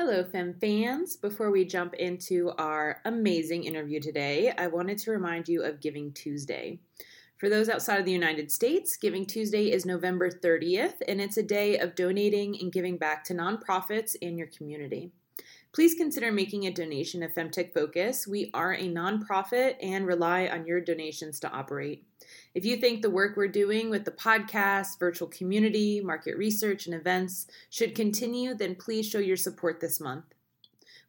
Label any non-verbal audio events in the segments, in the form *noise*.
Hello, Fem fans. Before we jump into our amazing interview today, I wanted to remind you of Giving Tuesday. For those outside of the United States, Giving Tuesday is November 30th, and it's a day of donating and giving back to nonprofits in your community. Please consider making a donation to Femtech Focus. We are a nonprofit and rely on your donations to operate. If you think the work we're doing with the podcast, virtual community, market research, and events should continue, then please show your support this month.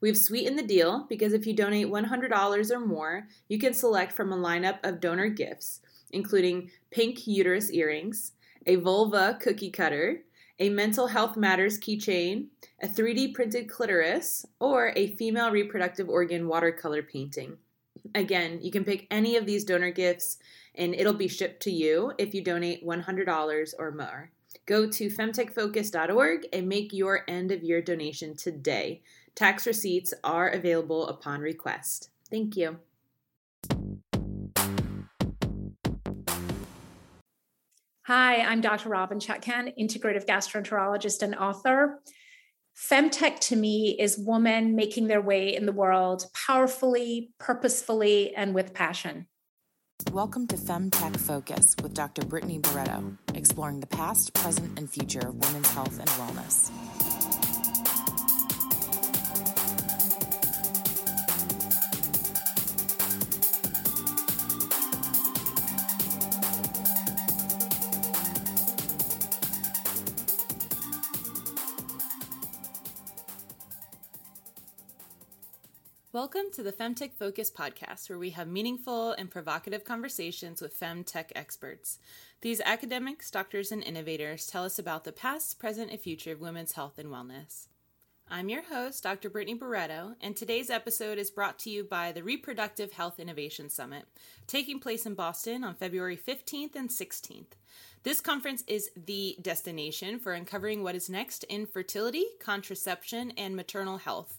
We've sweetened the deal because if you donate $100 or more, you can select from a lineup of donor gifts, including pink uterus earrings, a vulva cookie cutter, a mental health matters keychain, a 3D printed clitoris, or a female reproductive organ watercolor painting. Again, you can pick any of these donor gifts and it'll be shipped to you if you donate $100 or more. Go to femtechfocus.org and make your end of year donation today. Tax receipts are available upon request. Thank you. Hi, I'm Dr. Robynne Chutkan, integrative gastroenterologist and author. Femtech to me is women making their way in the world powerfully, purposefully, and with passion. Welcome to Femtech Focus with Dr. Brittany Barreto, exploring the past, present, and future of women's health and wellness. Welcome to the Femtech Focus podcast, where we have meaningful and provocative conversations with femtech experts. These academics, doctors, and innovators tell us about the past, present, and future of women's health and wellness. I'm your host, Dr. Brittany Barreto, and today's episode is brought to you by the Reproductive Health Innovation Summit, taking place in Boston on February 15th and 16th. This conference is the destination for uncovering what is next in fertility, contraception, and maternal health.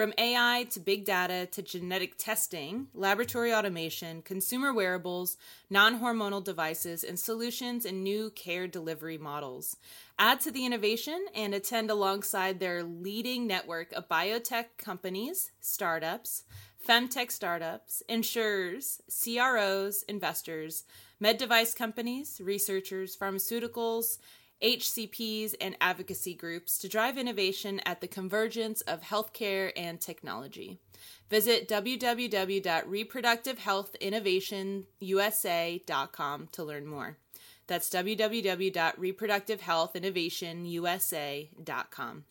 From AI to big data to genetic testing, laboratory automation, consumer wearables, non hormonal devices, and solutions and new care delivery models. Add to the innovation and attend alongside their leading network of biotech companies, startups, femtech startups, insurers, CROs, investors, med device companies, researchers, pharmaceuticals, HCPs, and advocacy groups to drive innovation at the convergence of healthcare and technology. Visit www.reproductivehealthinnovationusa.com to learn more. That's www.reproductivehealthinnovationusa.com.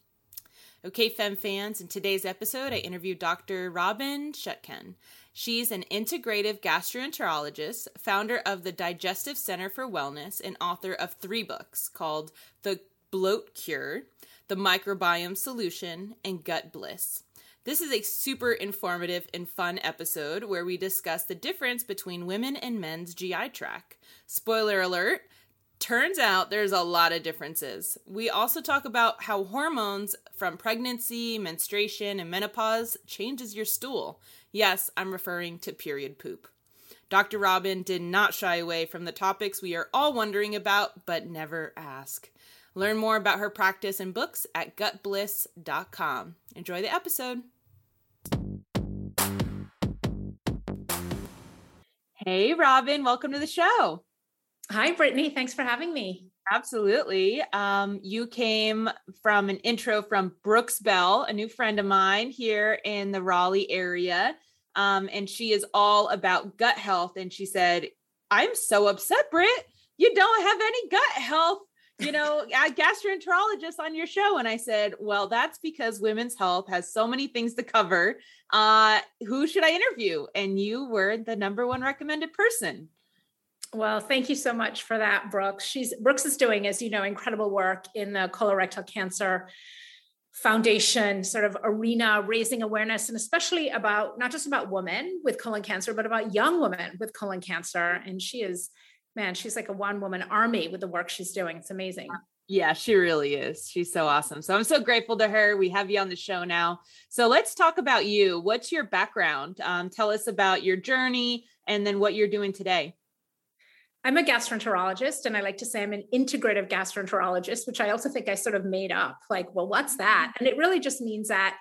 Okay, Fem fans, in today's episode, I interviewed Dr. Robynne Chutkan. She's an integrative gastroenterologist, founder of the Digestive Center for Wellness, and author of three books called The Bloat Cure, The Microbiome Solution, and Gutbliss. This is a super informative and fun episode where we discuss the difference between women and men's GI tract. Spoiler alert, turns out there's a lot of differences. We also talk about how hormones from pregnancy, menstruation, and menopause changes your stool. Yes, I'm referring to period poop. Dr. Robynne did not shy away from the topics we are all wondering about but never ask. Learn more about her practice and books at gutbliss.com. Enjoy the episode. Hey, Robynne, welcome to the show. Hi, Brittany. Thanks for having me. Absolutely. Um, you came from an intro from Brooks Bell, a new friend of mine here in the Raleigh area. Um, and she is all about gut health. And she said, I'm so upset, Britt. You don't have any gut health, you know, *laughs* a gastroenterologist on your show. And I said, Well, that's because women's health has so many things to cover. Uh, who should I interview? And you were the number one recommended person. Well, thank you so much for that, Brooks. She's Brooks is doing, as you know, incredible work in the colorectal cancer foundation sort of arena, raising awareness, and especially about not just about women with colon cancer, but about young women with colon cancer. And she is, man, she's like a one woman army with the work she's doing. It's amazing. Yeah, she really is. She's so awesome. So I'm so grateful to her. We have you on the show now. So let's talk about you. What's your background? Um, tell us about your journey and then what you're doing today. I'm a gastroenterologist, and I like to say I'm an integrative gastroenterologist, which I also think I sort of made up. Like, well, what's that? Mm-hmm. And it really just means that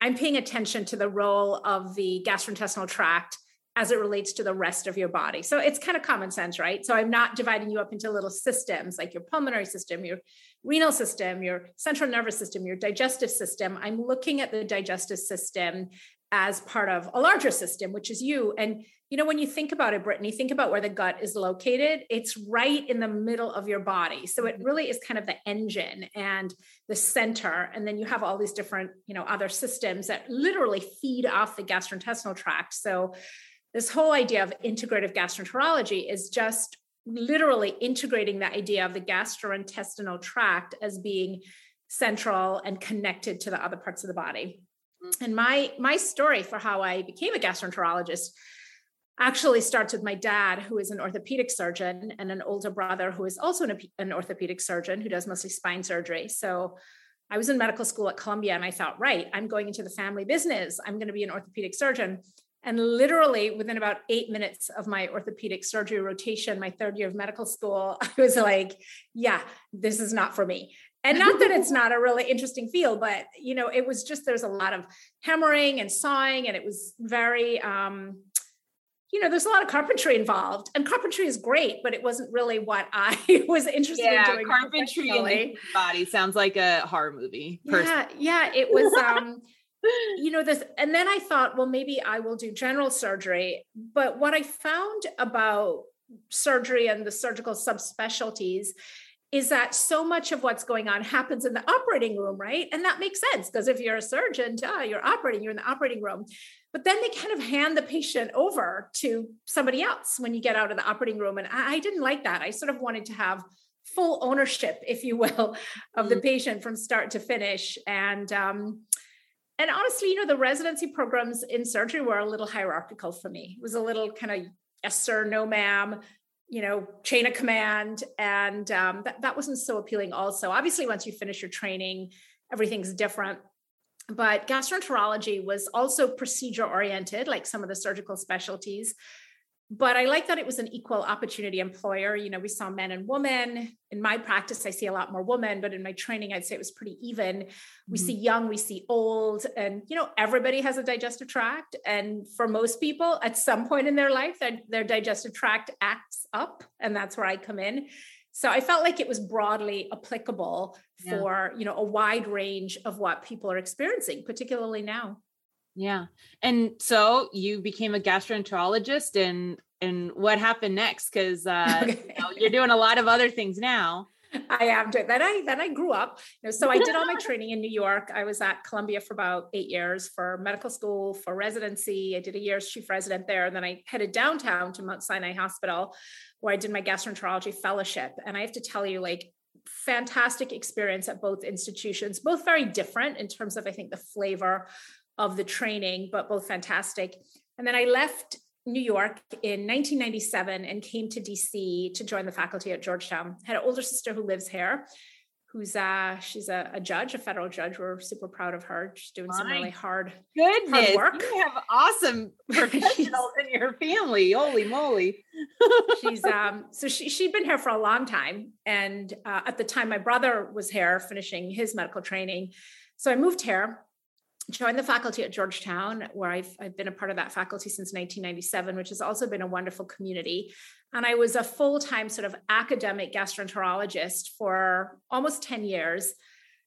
I'm paying attention to the role of the gastrointestinal tract as it relates to the rest of your body. So it's kind of common sense, right? So I'm not dividing you up into little systems like your pulmonary system, your renal system, your central nervous system, your digestive system. I'm looking at the digestive system as part of a larger system, which is you. And you know, when you think about it, Brittany, think about where the gut is located. It's right in the middle of your body. So it mm-hmm. really is kind of the engine and the center. And then you have all these different, you know, other systems that literally feed off the gastrointestinal tract. So this whole idea of integrative gastroenterology is just literally integrating the idea of the gastrointestinal tract as being central and connected to the other parts of the body. Mm-hmm. And my my story for how I became a gastroenterologist actually starts with my dad, who is an orthopedic surgeon, and an older brother who is also an, an, orthopedic surgeon who does mostly spine surgery. So I was in medical school at Columbia and I thought, right, I'm going into the family business. I'm going to be an orthopedic surgeon. And literally within about eight minutes of my orthopedic surgery rotation, my third year of medical school, *laughs* I was like, yeah, this is not for me. And not that it's not a really interesting field, but you know, it was just there's a lot of hammering and sawing, and it was very um, you know, there's a lot of carpentry involved, and carpentry is great, but it wasn't really what *laughs* I was interested yeah, in doing. Carpentry in the body sounds like a horror movie. Yeah, yeah, it was. um you know this and then i thought well maybe i will do general surgery but what i found about surgery and the surgical subspecialties is that so much of what's going on happens in the operating room, right? And that makes sense because if you're a surgeon, duh, you're operating, you're in the operating room. But then they kind of hand the patient over to somebody else when you get out of the operating room. And I, I didn't like that. I sort of wanted to have full ownership, *laughs* if you will, of the mm. patient from start to finish. And um, and honestly, you know, the residency programs in surgery were a little hierarchical for me. It was a little kind of yes sir, no ma'am, you know, chain of command. And um, that, that wasn't so appealing, also. Obviously, once you finish your training, everything's different. But gastroenterology was also procedure oriented, like some of the surgical specialties but I like that it was an equal opportunity employer. You know, we saw men and women. In my practice, I see a lot more women, but in my training, I'd say it was pretty even. We mm-hmm. see young, we see old, and you know, everybody has a digestive tract. And for most people, at some point in their life, their, their digestive tract acts up, and that's where I come in. So I felt like it was broadly applicable yeah. for you know a wide range of what people are experiencing, particularly now. Yeah. And so you became a gastroenterologist and and what happened next? Because uh, okay. you know, you're doing a lot of other things now. I am doing then I then I grew up. You know, so I did all my training in New York. I was at Columbia for about eight years for medical school, for residency. I did a year as chief resident there. And then I headed downtown to Mount Sinai Hospital where I did my gastroenterology fellowship. And I have to tell you, like fantastic experience at both institutions, both very different in terms of I think the flavor of the training, but both fantastic. And then I left New York in 1997 and came to DC to join the faculty at Georgetown. I had an older sister who lives here, who's uh she's a, a judge, a federal judge. We're super proud of her. She's doing My some really hard, goodness, hard work. You have awesome *laughs* professionals in your family. Holy moly. *laughs* she's um so she she'd been here for a long time. And uh, at the time my brother was here finishing his medical training. So I moved here joined the faculty at Georgetown, where I've, I've been a part of that faculty since 1997, which has also been a wonderful community. And I was a full time sort of academic gastroenterologist for almost 10 years.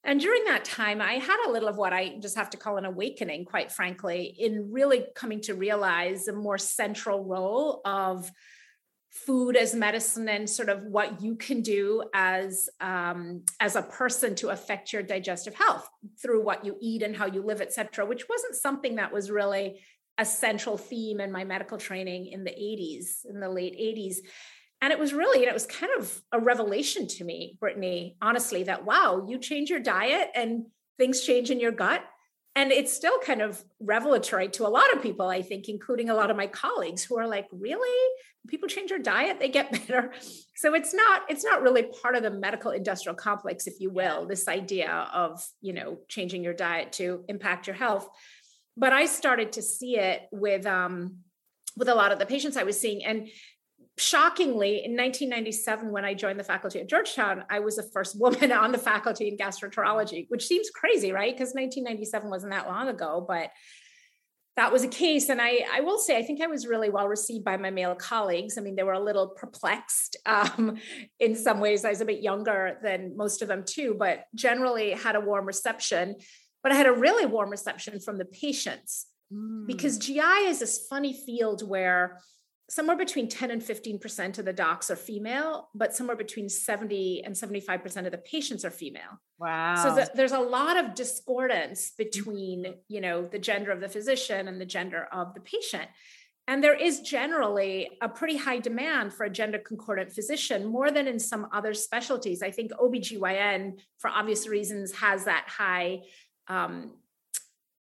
And during that time, I had a little of what I just have to call an awakening, quite frankly, in really coming to realize a more central role of food as medicine and sort of what you can do as um, as a person to affect your digestive health through what you eat and how you live etc which wasn't something that was really a central theme in my medical training in the 80s in the late 80s and it was really it was kind of a revelation to me brittany honestly that wow you change your diet and things change in your gut and it's still kind of revelatory to a lot of people i think including a lot of my colleagues who are like really? People change their diet they get *laughs* better? So it's not it's not really part of the medical industrial complex if you will this idea of you know changing your diet to impact your health. But i started to see it with um with a lot of the patients i was seeing. And shockingly, in 1997, when I joined the faculty at Georgetown, I was the first *laughs* woman on the faculty in gastroenterology, which seems crazy, right? Because 1997 wasn't that long ago, but that was a case. And I, I will say, I think I was really well received by my male colleagues. I mean, they were a little perplexed *laughs* um, in some ways. I was a bit younger than most of them, too, but generally had a warm reception. But I had a really warm reception from the patients mm. because GI is this funny field where somewhere between 10 and 15% of the docs are female, but somewhere between 70 and 75% of the patients are female. Wow. So the, there's a lot of discordance between, you know, the gender of the physician and the gender of the patient. And there is generally a pretty high demand for a gender concordant physician, more than in some other specialties. I think OBGYN, for obvious reasons, has that high um,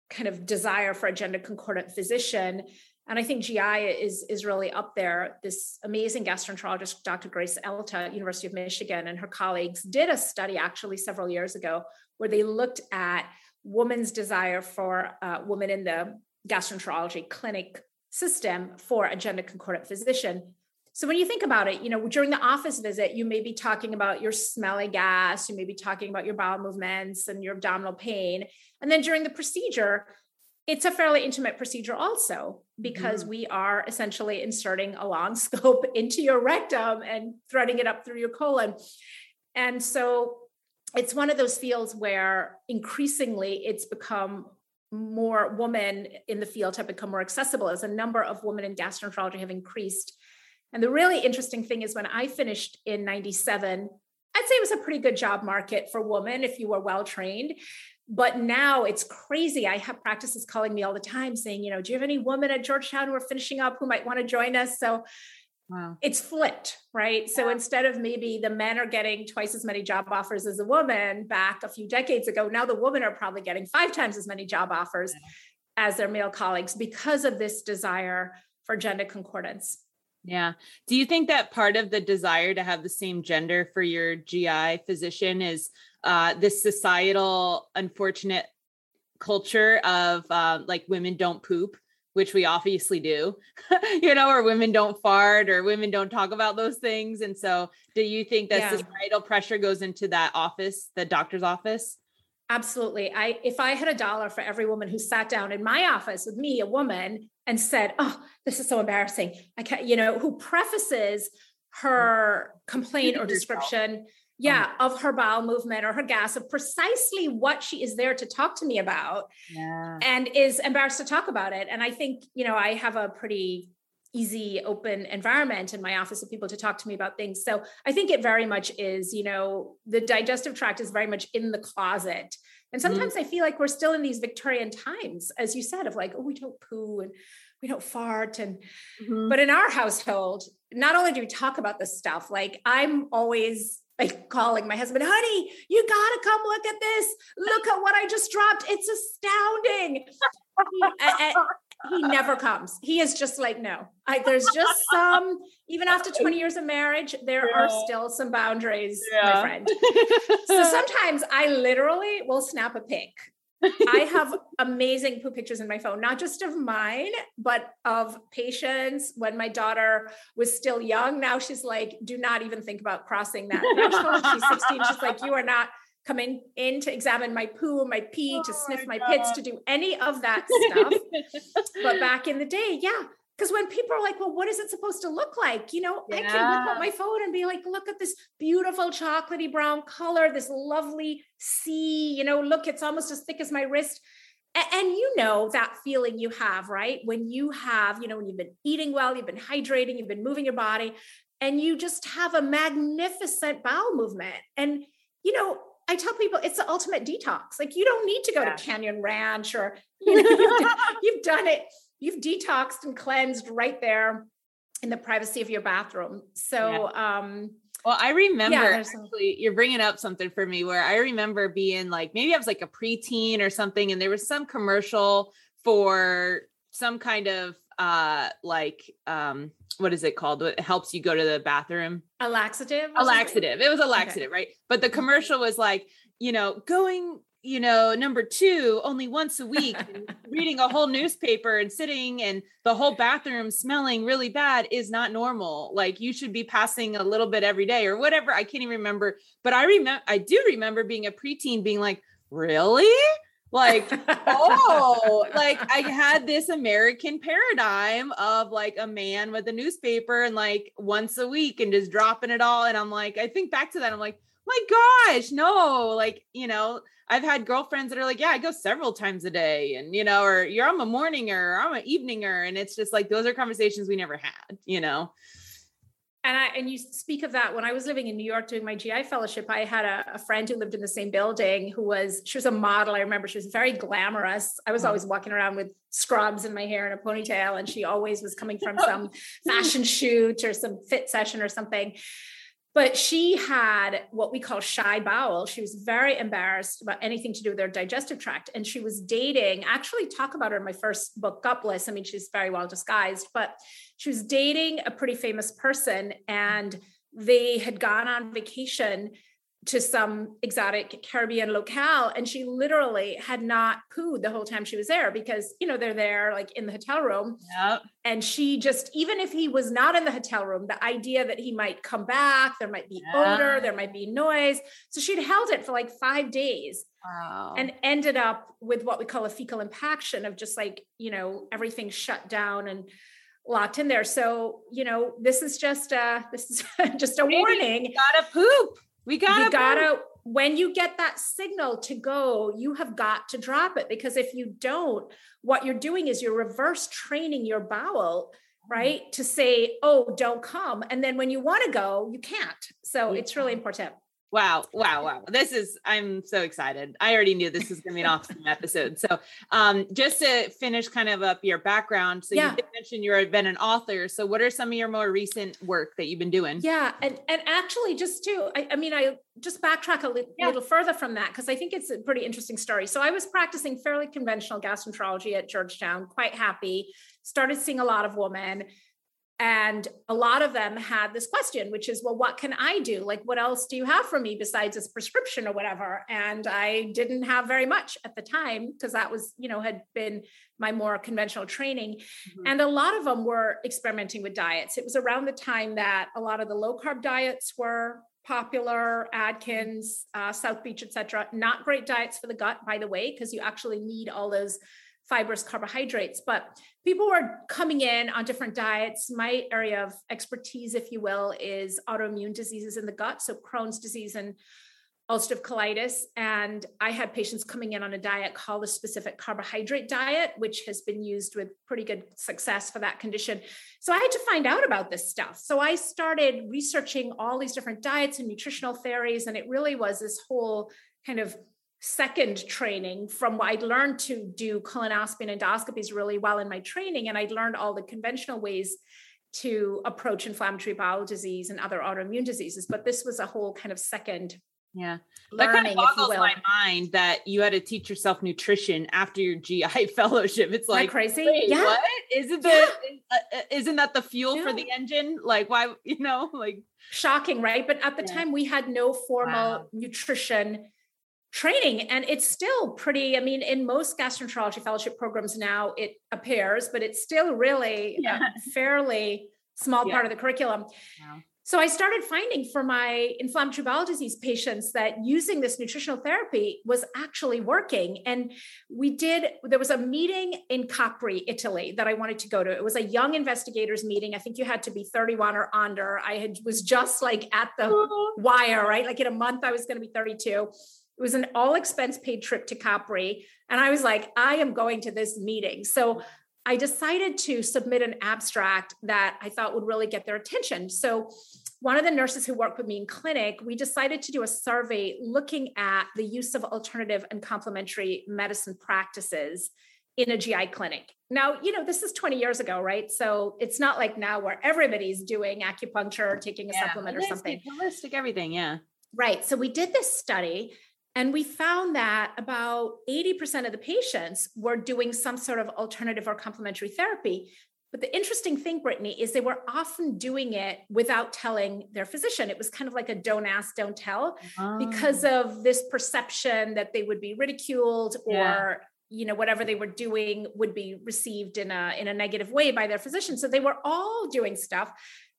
kind of desire for a gender concordant physician and I think GI is is really up there. This amazing gastroenterologist, Dr. Grace Elta University of Michigan, and her colleagues did a study actually several years ago where they looked at women's desire for uh, women in the gastroenterology clinic system for a gender concordant physician. So when you think about it, you know, during the office visit, you may be talking about your smelly gas, you may be talking about your bowel movements and your abdominal pain. And then during the procedure, it's a fairly intimate procedure also because mm. we are essentially inserting a long *laughs* scope into your rectum and threading it up through your colon and so it's one of those fields where increasingly it's become more women in the field have become more accessible as a number of women in gastroenterology have increased and the really interesting thing is when i finished in 97 I'd say it was a pretty good job market for women if you were well trained. But now it's crazy. I have practices calling me all the time saying, you know, do you have any women at Georgetown who are finishing up who might want to join us? So Wow. It's flipped, right? Yeah. So instead of maybe the men are getting twice as many job offers as a woman back a few decades ago, now the women are probably getting five times as many job offers yeah. as their male colleagues because of this desire for gender concordance. Yeah. Do you think that part of the desire to have the same gender for your GI physician is uh, this societal unfortunate culture of uh, like women don't poop which we obviously do *laughs* you know or women don't fart or women don't talk about those things and so do you think that yeah. societal pressure goes into that office the doctor's office absolutely i if i had a dollar for every woman who sat down in my office with me a woman and said oh this is so embarrassing. I can't you know who prefaces her complaint or description yeah um, of her bowel movement or her gas of precisely what she is there to talk to me about yeah. and is embarrassed to talk about it. And i think you know i have a pretty easy open environment in my office of people to talk to me about things. So i think it very much is you know the digestive tract is very much in the closet and mm-hmm. sometimes mm. i feel like we're still in these victorian times as you said of like oh we don't poo and we don't fart and mm-hmm. but in our household not only do we talk about this stuff like i'm always like calling my husband, honey, you gotta come look at this. Look *laughs* at what I just dropped. It's astounding. *laughs* he, he never comes. He is just like, no. I, there's just some, even after 20 years of marriage, there yeah. are still some boundaries, yeah. my friend. so sometimes I literally will snap a pic I have *laughs* amazing poo pictures in my phone, not just of mine, but of patients when my daughter was still young. Now she's like, do not even think about crossing that threshold. she's 16. She's like, you are not coming in to examine my poo, and my pee, oh to sniff my, my pits, to do any of that *laughs* stuff. but *laughs* back in the day, yeah, because when people are like, well, what is it supposed to look like? You know, yeah. I can whip up my phone and be like, look at this beautiful chocolatey brown color, this lovely sea, you know, look, it's almost as thick as my wrist. And you know that feeling you have, right? When you have, you know, when you've been eating well, you've been hydrating, you've been moving your body, and you just have a magnificent bowel movement. And, you know, I tell people it's the ultimate detox. Like you don't need to go yeah. to Canyon Ranch or *laughs* you know, you've, you've done it you've detoxed and cleansed right there in the privacy of your bathroom. So, yeah. um, well, I remember yeah, actually, you're bringing up something for me where I remember being like, maybe I was like a preteen or something, and there was some commercial for some kind of uh like um what is it called what helps you go to the bathroom a laxative a laxative it was a laxative okay. right but the mm-hmm. commercial was like you know going you know, number two, only once a week, *laughs* reading a whole newspaper and sitting and the whole bathroom smelling really bad is not normal. Like you should be passing a little bit every day or whatever. I can't even remember. But I remember, I do remember being a preteen being like, really? Like, oh, *laughs* like I had this American paradigm of like a man with a newspaper and like once a week and just dropping it all. And I'm like, I think back to that. I'm like, my gosh, no, like, you know, I've had girlfriends that are like, yeah, I go several times a day, and you know, or you're I'm a morninger, or I'm an eveninger, and it's just like those are conversations we never had, you know. And I and you speak of that when I was living in New York doing my GI fellowship, I had a, a, friend who lived in the same building who was she was a model. I remember she was very glamorous. I was mm-hmm. always walking around with scrubs in my hair and a ponytail, and she always was coming from *laughs* some fashion shoot or some fit session or something but she had what we call shy bowel. She was very embarrassed about anything to do with her digestive tract. And she was dating, actually, talk about her in my first book, Gutbliss. I mean, she's very well disguised, but she was dating a pretty famous person and they had gone on vacation to some exotic Caribbean locale. And she literally had not pooed the whole time she was there because, you know, they're there like in the hotel room. Yep. And she just, even if he was not in the hotel room, the idea that he might come back, there might be yeah. odor, there might be noise. So she'd held it for like five days. Wow. And ended up with what we call a fecal impaction of just like, you know, everything shut down and locked in there. So, you know, this is just a this is *laughs* just a warning. gotta poop. We gotta, you gotta, when you get that signal to go, you have got to drop it because if you don't, what you're doing is you're reverse training your bowel, mm. right? To say, oh, don't come. And then when you want to go, you can't. So yeah. it's really important. Wow, wow, wow. This is I'm so excited. I already knew this was gonna be an *laughs* awesome episode. So um just to finish kind of up your background. So yeah. you did mention you've been an author. So what are some of your more recent work that you've been doing? Yeah, and and actually just to I, I mean I just backtrack a li- yeah. little further from that because I think it's a pretty interesting story. So I was practicing fairly conventional gastroenterology at Georgetown, quite happy, started seeing a lot of women and a lot of them had this question which is well what can i do? Like what else do you have for me besides this prescription or whatever? And i didn't have very much at the time because that was you know had been my more conventional training. Mm-hmm. and a lot of them were experimenting with diets. It was around the time that a lot of the low carb diets were popular Atkins uh, south beach etc not great diets for the gut by the way because you actually need all those fibrous carbohydrates. But people were coming in on different diets. My area of expertise, if you will, is autoimmune diseases in the gut. So Crohn's disease and ulcerative colitis. And I had patients coming in on a diet called the specific carbohydrate diet, which has been used with pretty good success for that condition. So I had to find out about this stuff. So I started researching all these different diets and nutritional theories. And it really was this whole kind of second training from what I'd learned to do colonoscopy and endoscopies really well in my training. And I'd learned all the conventional ways to approach inflammatory bowel disease and other autoimmune diseases. But this was a whole kind of second yeah. That kind of boggles my mind that you had to teach yourself nutrition after your GI *laughs* fellowship. It's like crazy. yeah. What? Isn't yeah. Uh, uh, isn't that the fuel yeah. for the engine? Like why, *laughs* you know, like shocking, right? But at the yeah. time we had no formal wow. nutrition training and it's still pretty i mean in most gastroenterology fellowship programs now it appears but it's still really yeah. a *laughs* fairly small yeah. part of the curriculum. Wow. so i started finding for my inflammatory bowel disease patients that using this nutritional therapy was actually working and we did there was a meeting in capri italy that i wanted to go to. It was a young investigators meeting. I think you had to be 31 or under. I had was just like at the wire right? Like in a month i was going to be 32 it was an all expense paid trip to Capri. And I was like, I am going to this meeting. So I decided to submit an abstract that I thought would really get their attention. So one of the nurses who worked with me in clinic, we decided to do a survey looking at the use of alternative and complementary medicine practices in a GI clinic. Now, you know, this is 20 years ago, right? So it's not like now where everybody's doing acupuncture or taking a yeah, supplement or something. Holistic everything, yeah. Right. So we did this study and we found that about 80% of the patients were doing some sort of alternative or complementary therapy. But the interesting thing, Brittany, is they were often doing it without telling their physician. It was kind of like a don't ask, don't tell, oh. because of this perception that they would be ridiculed or yeah. you know whatever they were doing would be received in a in a negative way by their physician. So they were all doing stuff,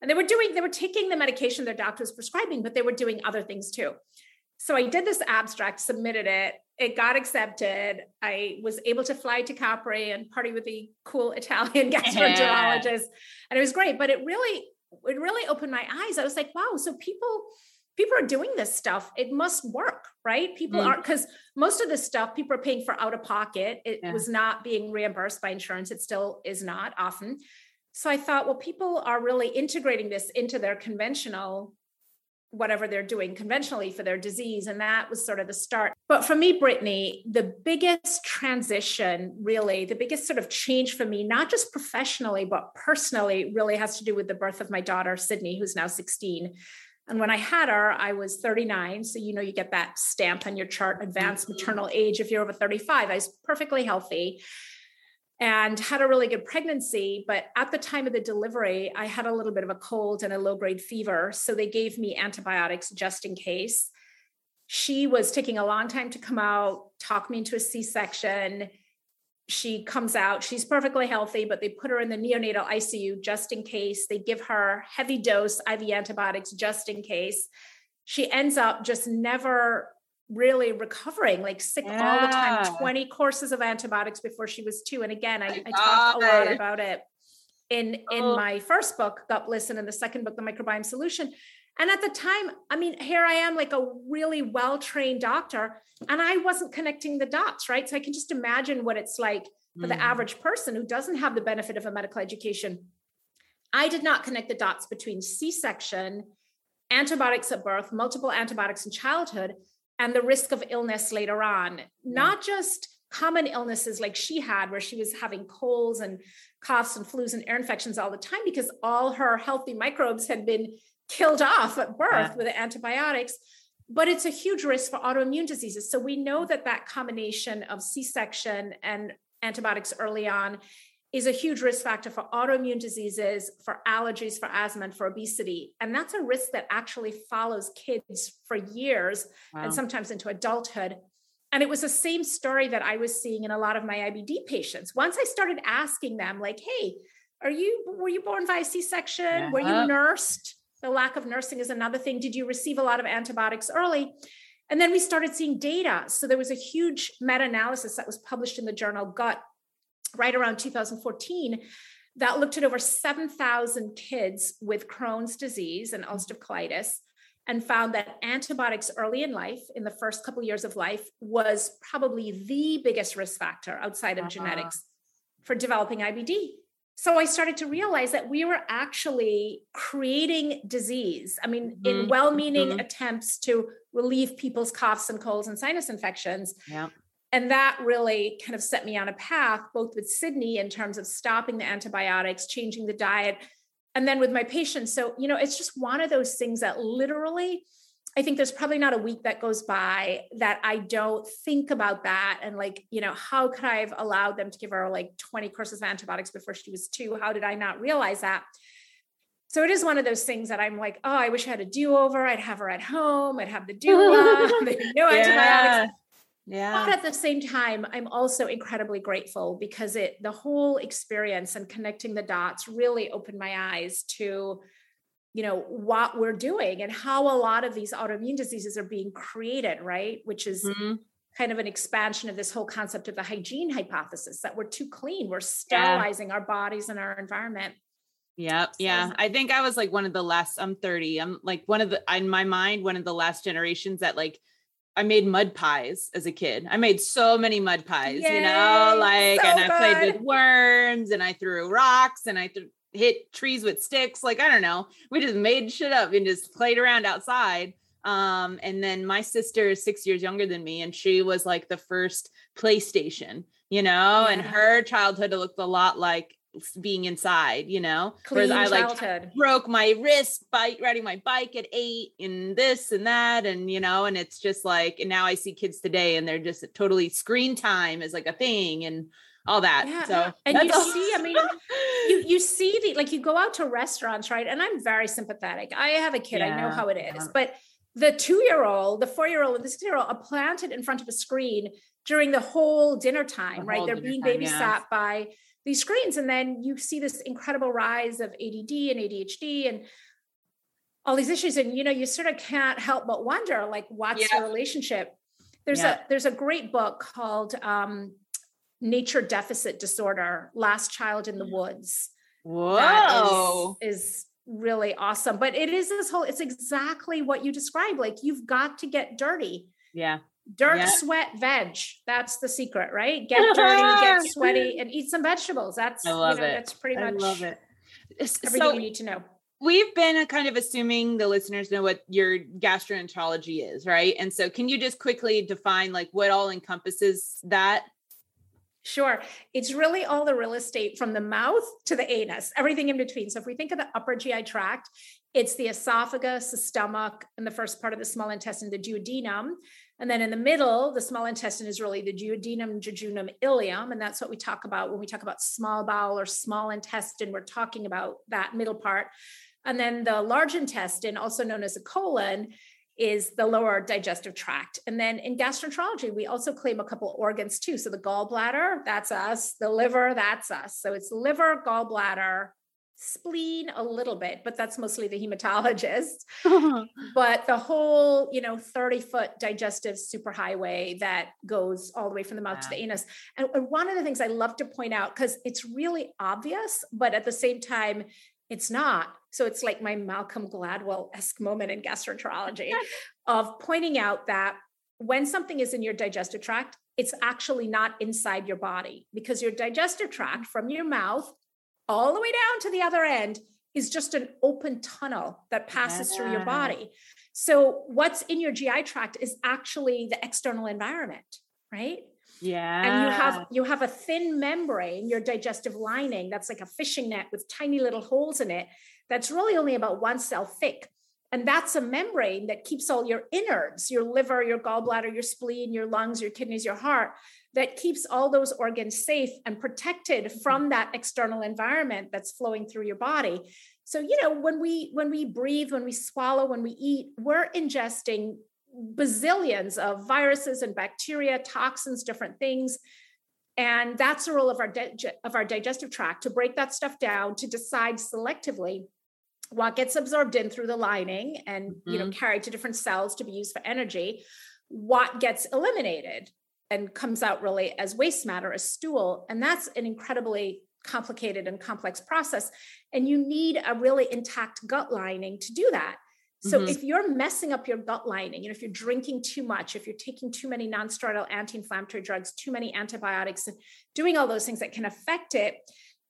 and they were doing they were taking the medication their doctor was prescribing, but they were doing other things too. So I did this abstract, submitted it, it got accepted. I was able to fly to Capri and party with the cool *laughs* Italian gastroenterologist, yeah. and it was great. But it really, it really opened my eyes. I was like, wow, so people people are doing this stuff it must work right people mm. aren't because most of this stuff people are paying for out of pocket it yeah. was not being reimbursed by insurance it still is not often so i thought well people are really integrating this into their conventional whatever they're doing conventionally for their disease. And that was sort of the start. But for me, Brittany, the biggest transition, really, the biggest sort of change for me, not just professionally, but personally, really has to do with the birth of my daughter, Sydney, who's now 16. And when I had her, I was 39. So, you know, you get that stamp on your chart, mm-hmm. advanced maternal age if you're over 35. I was perfectly healthy and had a really good pregnancy. But at the time of the delivery, I had a little bit of a cold and a low grade fever. So they gave me antibiotics just in case. She was taking a long time to come out, talk me into a C section. She comes out, she's perfectly healthy, but they put her in the neonatal ICU just in case. They give her heavy dose IV antibiotics just in case. She ends up just never really recovering, like sick yeah. all the time, 20 courses of antibiotics before she was two. And again, I, I talked a lot about it in in oh. my first book, Gutbliss, and in the second book, The Microbiome Solution. And at the time, I mean, here I am, like a really well trained doctor, and I wasn't connecting the dots, right? So I can just imagine what it's like for mm. the average person who doesn't have the benefit of a medical education. I did not connect the dots between C section, antibiotics at birth, multiple antibiotics in childhood, and the risk of illness later on, not just common illnesses like she had, where she was having colds and coughs and flus and ear infections all the time because all her healthy microbes had been killed off at birth yeah. with antibiotics. But it's a huge risk for autoimmune diseases. So we know that that combination of C section and antibiotics early on is a huge risk factor for autoimmune diseases, for allergies, for asthma, and for obesity. And that's a risk that actually follows kids for years wow. and sometimes into adulthood. And it was the same story that I was seeing in a lot of my IBD patients. Once I started asking them, like, hey, are you were you born via C-section? Yeah. Were you uh-huh. nursed? The lack of nursing is another thing. Did you receive a lot of antibiotics early? And then we started seeing data. So there was a huge meta-analysis that was published in the journal Gut right around 2014 that looked at over 7,000 kids with Crohn's disease and ulcerative colitis and found that antibiotics early in life, in the first couple of years of life, was probably the biggest risk factor outside of uh-huh. genetics for developing IBD. So I started to realize that we were actually creating disease. I mean, mm-hmm. in well meaning mm-hmm. attempts to relieve people's coughs and colds and sinus infections. Yeah and that really kind of set me on a path both with sydney in terms of stopping the antibiotics changing the diet and then with my patients so you know it's just one of those things that literally i think there's probably not a week that goes by that i don't think about that and like you know how could i have allowed them to give her like 20 courses of antibiotics before she was two how did i not realize that so it is one of those things that I'm like, oh, I wish I had a do-over. I'd have her at home. I'd have the doula. *laughs* no *laughs* yeah. antibiotics. Yeah. But at the same time, I'm also incredibly grateful because it the whole experience and connecting the dots really opened my eyes to you know what we're doing and how a lot of these autoimmune diseases are being created, right? Which is mm-hmm. kind of an expansion of this whole concept of the hygiene hypothesis that we're too clean, we're sterilizing yeah. our bodies and our environment. Yep. Yeah. I think I was like one of the last, I'm 30. I'm like one of the, in my mind, one of the last generations that like I made mud pies as a kid. I made so many mud pies, Yay, you know, like, so and I good. played with worms and I threw rocks and I th- hit trees with sticks. Like, I don't know. We just made shit up and just played around outside. Um, and then my sister is six years younger than me, and she was like the first PlayStation, you know, yeah. and her childhood looked a lot like being inside, you know. Clean Whereas I childhood. like broke my wrist bike riding my bike at eight and this and that. And you know, and it's just like, and now I see kids today and they're just uh, totally screen time is like a thing and all that. Yeah. So and you all- see, I mean, you *laughs* you see the like you go out to restaurants, right? And I'm very sympathetic. I have a kid, I know how it is, yeah. but the two-year-old, the four-year-old, and the six-year-old are planted in front of a screen during the whole dinner time, The right? They're being babysat yes. by these screens. And then you see this incredible rise of ADD and ADHD and all these issues. And you know, you sort of can't help but wonder, like, what's Yeah. the relationship? There's Yeah. a there's a great book called um nature deficit disorder last child in the woods that is- Whoa. is, really awesome but it is this whole it's exactly what you described like you've got to get dirty Yeah. Dirt Yeah. sweat veg that's the secret right *laughs* get dirty get sweaty and eat some vegetables that's I love you know it. that's pretty I much love it. Everything So you need to know we've been uh, kind of assuming the listeners know what your gastroenterology is, right? And so can you just quickly define like what all encompasses that? Sure. It's really all the real estate from the mouth to the anus, everything in between. So if we think of the upper GI tract, it's the esophagus, the stomach, and the first part of the small intestine, the duodenum. And then in the middle, the small intestine is really the duodenum, jejunum, ileum. And that's what we talk about when we talk about small bowel or small intestine. We're talking about that middle part. And then the large intestine, also known as the colon, is the lower digestive tract. And then in gastroenterology, we also claim a couple organs too. So the gallbladder, that's us. The liver, that's us. So it's liver, gallbladder, spleen a little bit, but that's mostly the hematologist. Uh-huh. But the whole, you know, 30 foot digestive superhighway that goes all the way from the mouth to the anus. And, and one of the things I love to point out, because it's really obvious, but at the same time, it's not. So it's like my Malcolm Gladwell esque moment in gastroenterology *laughs* of pointing out that when something is in your digestive tract, it's actually not inside your body because your digestive tract mm-hmm. from your mouth all the way down to the other end is just an open tunnel that passes through your body. So what's in your GI tract is actually the external environment, right? yeah. and you have you have a thin membrane your digestive lining that's like a fishing net with tiny little holes in it that's really only about one cell thick and that's a membrane that keeps all your innards your liver your gallbladder your spleen your lungs your kidneys your heart that keeps all those organs safe and protected mm-hmm. from that external environment that's flowing through your body. So you know when we when we breathe when we swallow when we eat we're ingesting bazillions of viruses and bacteria, toxins, different things. And that's the role of our di- of our digestive tract to break that stuff down to decide selectively what gets absorbed in through the lining and you know mm-hmm. carried to different cells to be used for energy, what gets eliminated and comes out really as waste matter, as stool, and that's an incredibly complicated and complex process. And you need a really intact gut lining to do that. So Mhm. if you're messing up your gut lining, you know, if you're drinking too much, if you're taking too many non-steroidal anti-inflammatory drugs, too many antibiotics, and doing all those things that can affect it,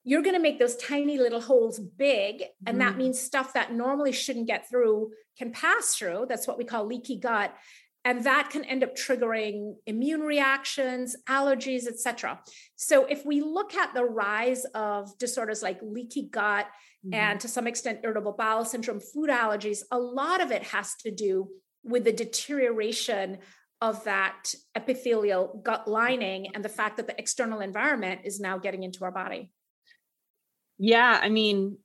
you're going to make those tiny little holes big. And that Mhm. means stuff that normally shouldn't get through can pass through. That's what we call leaky gut. And that can end up triggering immune reactions, allergies, etc. So if we look at the rise of disorders like leaky gut, Mhm. and to some extent irritable bowel syndrome, food allergies, a lot of it has to do with the deterioration of that epithelial gut lining and the fact that the external environment is now getting into our body. yeah, I mean,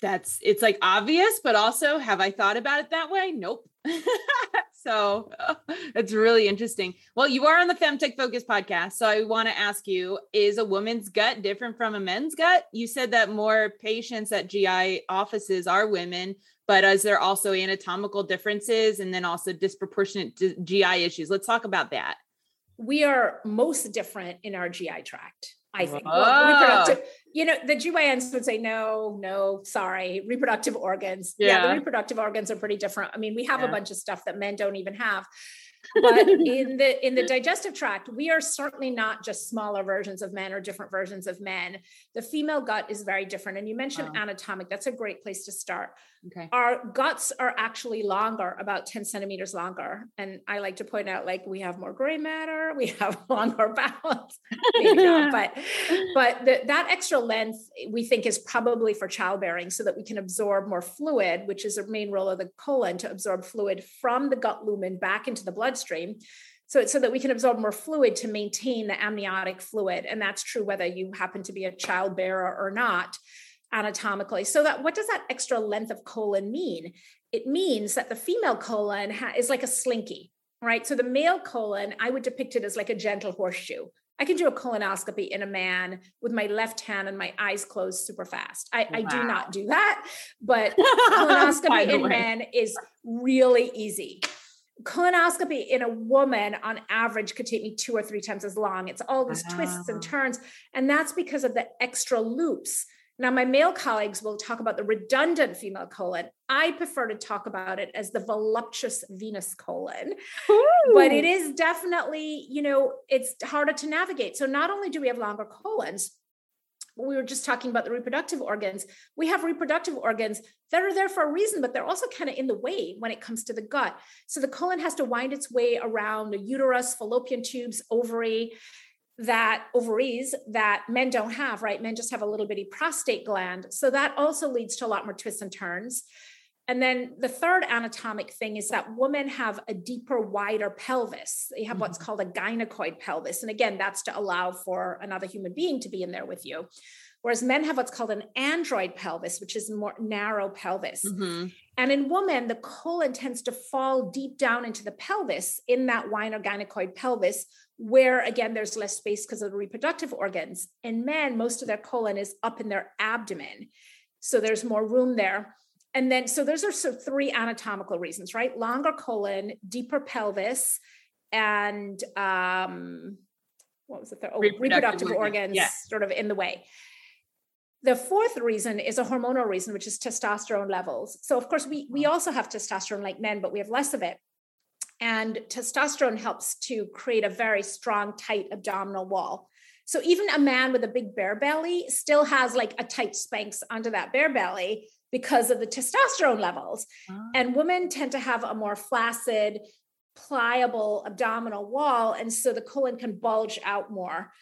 that's it's like obvious, but also have I thought about it that way? Nope. *laughs* so *laughs* that's really interesting. Well, you are on the Femtech Focus podcast. So I want to ask you, is a woman's gut different from a men's gut? You said that more patients at GI offices are women, but is there also anatomical differences and then also disproportionate GI issues? Let's talk about that. We are most different in our GI tract. I think. Well, ah. reproductive, you know, the GYNs would say, no, no, sorry, reproductive organs. Yeah. Yeah. the reproductive organs are pretty different. I mean, we have a bunch of stuff that men don't even have. *laughs* but in the in the digestive tract we are certainly not just smaller versions of men or different versions of men the female gut is very different and you mentioned wow. anatomic. That's a great place to start. Okay. Our guts are actually longer about 10 centimeters longer and i like to point out like we have more gray matter *laughs* we have longer bowels *laughs* *laughs* but but the, that extra length we think is probably for childbearing so that we can absorb more fluid which is a main role of the colon to absorb fluid from the gut lumen back into the bloodstream so it's so that we can absorb more fluid to maintain the amniotic fluid and that's true whether you happen to be a child bearer or not anatomically so that what does that extra length of colon mean it means that the female colon ha- is like a slinky right so the male colon i would depict it as like a gentle horseshoe I can do a colonoscopy in a man with my left hand and my eyes closed super fast. I, wow. I do not do that, but *laughs* colonoscopy in way. men is really easy. Colonoscopy in a woman on average could take me two or three times as long. It's all these wow. twists and turns. And that's because of the extra loops now, my male colleagues will talk about the redundant female colon. I prefer to talk about it as the voluptuous Venus colon. Ooh. But it is definitely, you know, it's harder to navigate. So not only do we have longer colons, we were just talking about the reproductive organs. We have reproductive organs that are there for a reason, but they're also kind of in the way when it comes to the gut. So the colon has to wind its way around the uterus, fallopian tubes, ovary that ovaries that men don't have, right? Men just have a little bitty prostate gland. So that also leads to a lot more twists and turns. And then the third anatomic thing is that women have a deeper, wider pelvis. They have mm-hmm. what's called a gynecoid pelvis. And again, that's to allow for another human being to be in there with you. Whereas men have what's called an android pelvis, which is a more narrow pelvis. Mm-hmm. And in women, the colon tends to fall deep down into the pelvis in that wider gynecoid pelvis, where again there's less space because of the reproductive organs in men most of their colon is up in their abdomen so there's more room there and then so those are so three anatomical reasons right longer colon deeper pelvis and um what was it? Oh, reproductive, reproductive organs yeah. sort of in the way the fourth reason is a hormonal reason which is testosterone levels so of course we we also have testosterone like men but we have less of it and testosterone helps to create a very strong, tight abdominal wall. So even a man with a big bear belly still has like a tight Spanx under that bear belly because of the testosterone levels. Oh. And women tend to have a more flaccid, pliable abdominal wall. And so the colon can bulge out more.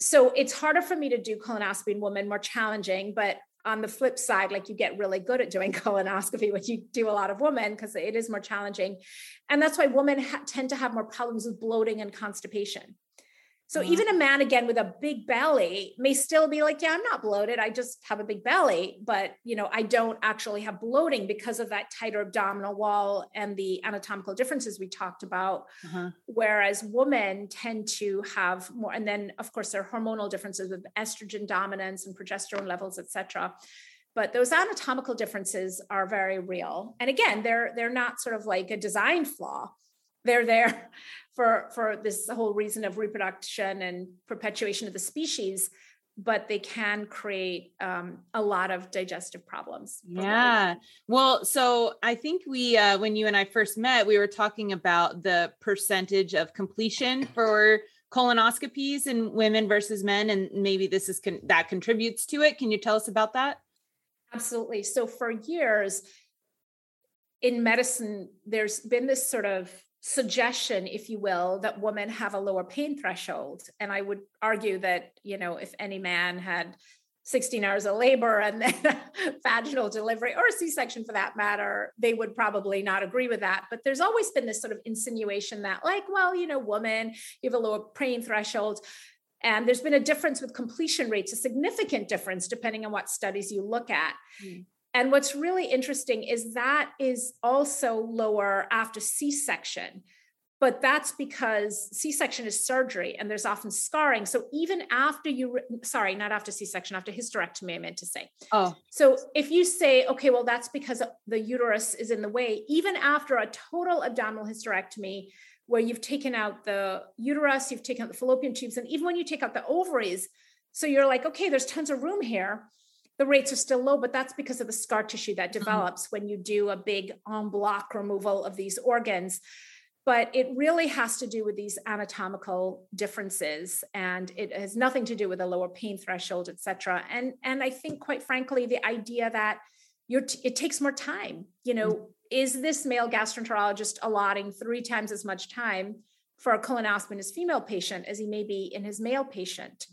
So it's harder for me to do colonoscopy in women, more challenging, but on the flip side, like you get really good at doing *laughs* colonoscopy when you do a lot of women because it is more challenging. And that's why women ha- tend to have more problems with bloating and constipation. So mm-hmm. even a man again with a big belly may still be like, yeah, I'm not bloated. I just have a big belly, but you know, I don't actually have bloating because of that tighter abdominal wall and the anatomical differences we talked about. Uh-huh. Whereas women tend to have more, and then of course there are hormonal differences with estrogen dominance and progesterone levels, etc. But those anatomical differences are very real. And again, they're they're not sort of like a design flaw they're there for for this whole reason of reproduction and perpetuation of the species but they can create um, a lot of digestive problems yeah. Well so i think we uh, when you and i first met we were talking about the percentage of completion for colonoscopies in women versus men and maybe this is con- that contributes to it. Can you tell us about that? Absolutely. So for years in medicine there's been this sort of suggestion if you will that women have a lower pain threshold. And i would argue that you know if any man had 16 hours of labor and then *laughs* vaginal delivery or a c-section for that matter they would probably not agree with that. But there's always been this sort of insinuation that like well you know woman you have a lower pain threshold. And there's been a difference with completion rates a significant difference depending on what studies you look at. Mm. And what's really interesting is that is also lower after C section. But that's because C section is surgery and there's often scarring. So even after you, sorry, not after C section, after hysterectomy, I meant to say. Oh. So if you say, okay, well, that's because the uterus is in the way, even after a total abdominal hysterectomy, where you've taken out the uterus, you've taken out the fallopian tubes, and even when you take out the ovaries, so you're like, okay, there's tons of room here the rates are still low, but that's because of the scar tissue that mm-hmm. develops mm-hmm. when you do a big en bloc removal of these organs. but it really has to do with these anatomical differences and it has nothing to do with a lower pain threshold et cetera and and i think quite frankly the idea that you're t- it takes more time you know mm-hmm. is this male gastroenterologist allotting three times as much time for a colonoscopy in his female patient as he may be in his male patient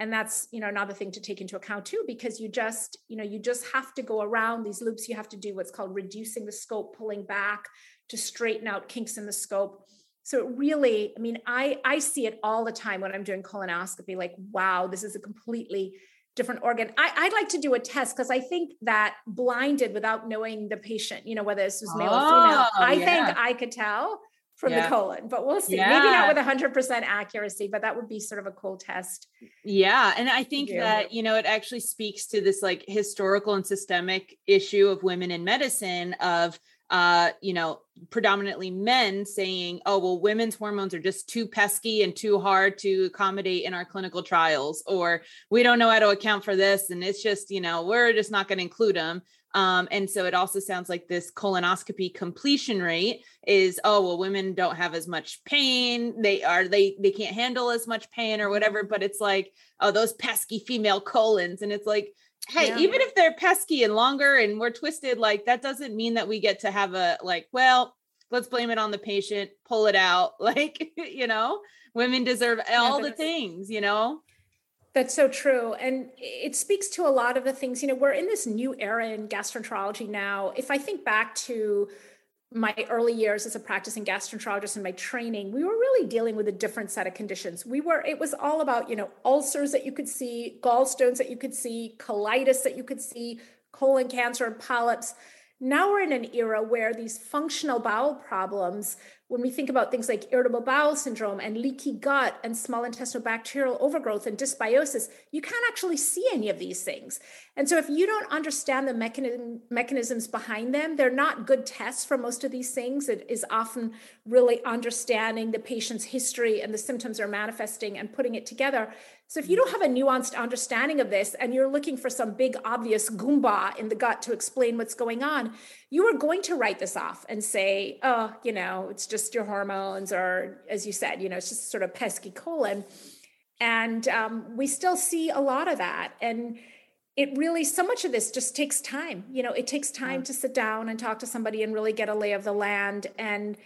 and that's you know another thing to take into account too because you just you know you just have to go around these loops. You have to do what's called reducing the scope pulling back to straighten out kinks in the scope. So it really i mean i i see it all the time when i'm doing colonoscopy like wow this is a completely different organ. I, i'd like to do a test because i think that blinded without knowing the patient you know whether this was male oh, or female oh, i yeah. think i could tell from yeah. the colon, but we'll see. Yeah. Maybe not with 100% accuracy, but that would be sort of a cool test. Yeah. And I think that, you know, it actually speaks to this like historical and systemic issue of women in medicine of, uh, you know, predominantly men saying, oh, well, women's hormones are just too pesky and too hard to accommodate in our clinical trials, or we don't know how to account for this. And it's just, you know, we're just not going to include them. Um, and so it also sounds like this colonoscopy completion rate is, oh, well, women don't have as much pain. They are, they, they can't handle as much pain or whatever, but it's like, oh, those pesky female colons. And it's like, hey, yeah. even if they're pesky and longer and more twisted, like that doesn't mean that we get to have a, like, well, let's blame it on the patient, pull it out. *laughs* Like, you know, women deserve all the things, you know? That's so true. And it speaks to a lot of the things, you know, we're in this new era in gastroenterology now. If I think back to my early years as a practicing gastroenterologist and my training, we were really dealing with a different set of conditions. We were, it was all about, you know, ulcers that you could see, gallstones that you could see, colitis that you could see, colon cancer and polyps. Now we're in an era where these functional bowel problems when we think about things like irritable bowel syndrome and leaky gut and small intestinal bacterial overgrowth and dysbiosis, you can't actually see any of these things. And so, if you don't understand the mechanism, mechanisms behind them, they're not good tests for most of these things. It is often really understanding the patient's history and the symptoms are manifesting and putting it together so if you don't have a nuanced understanding of this and you're looking for some big obvious goomba in the gut to explain what's going on, you are going to write this off and say, oh, you know, it's just your hormones, or as you said, you know, it's just sort of pesky colon. And um, we still see a lot of that. And it really, so much of this just takes time. You know, it takes time yeah. to sit down and talk to somebody and really get a lay of the land. And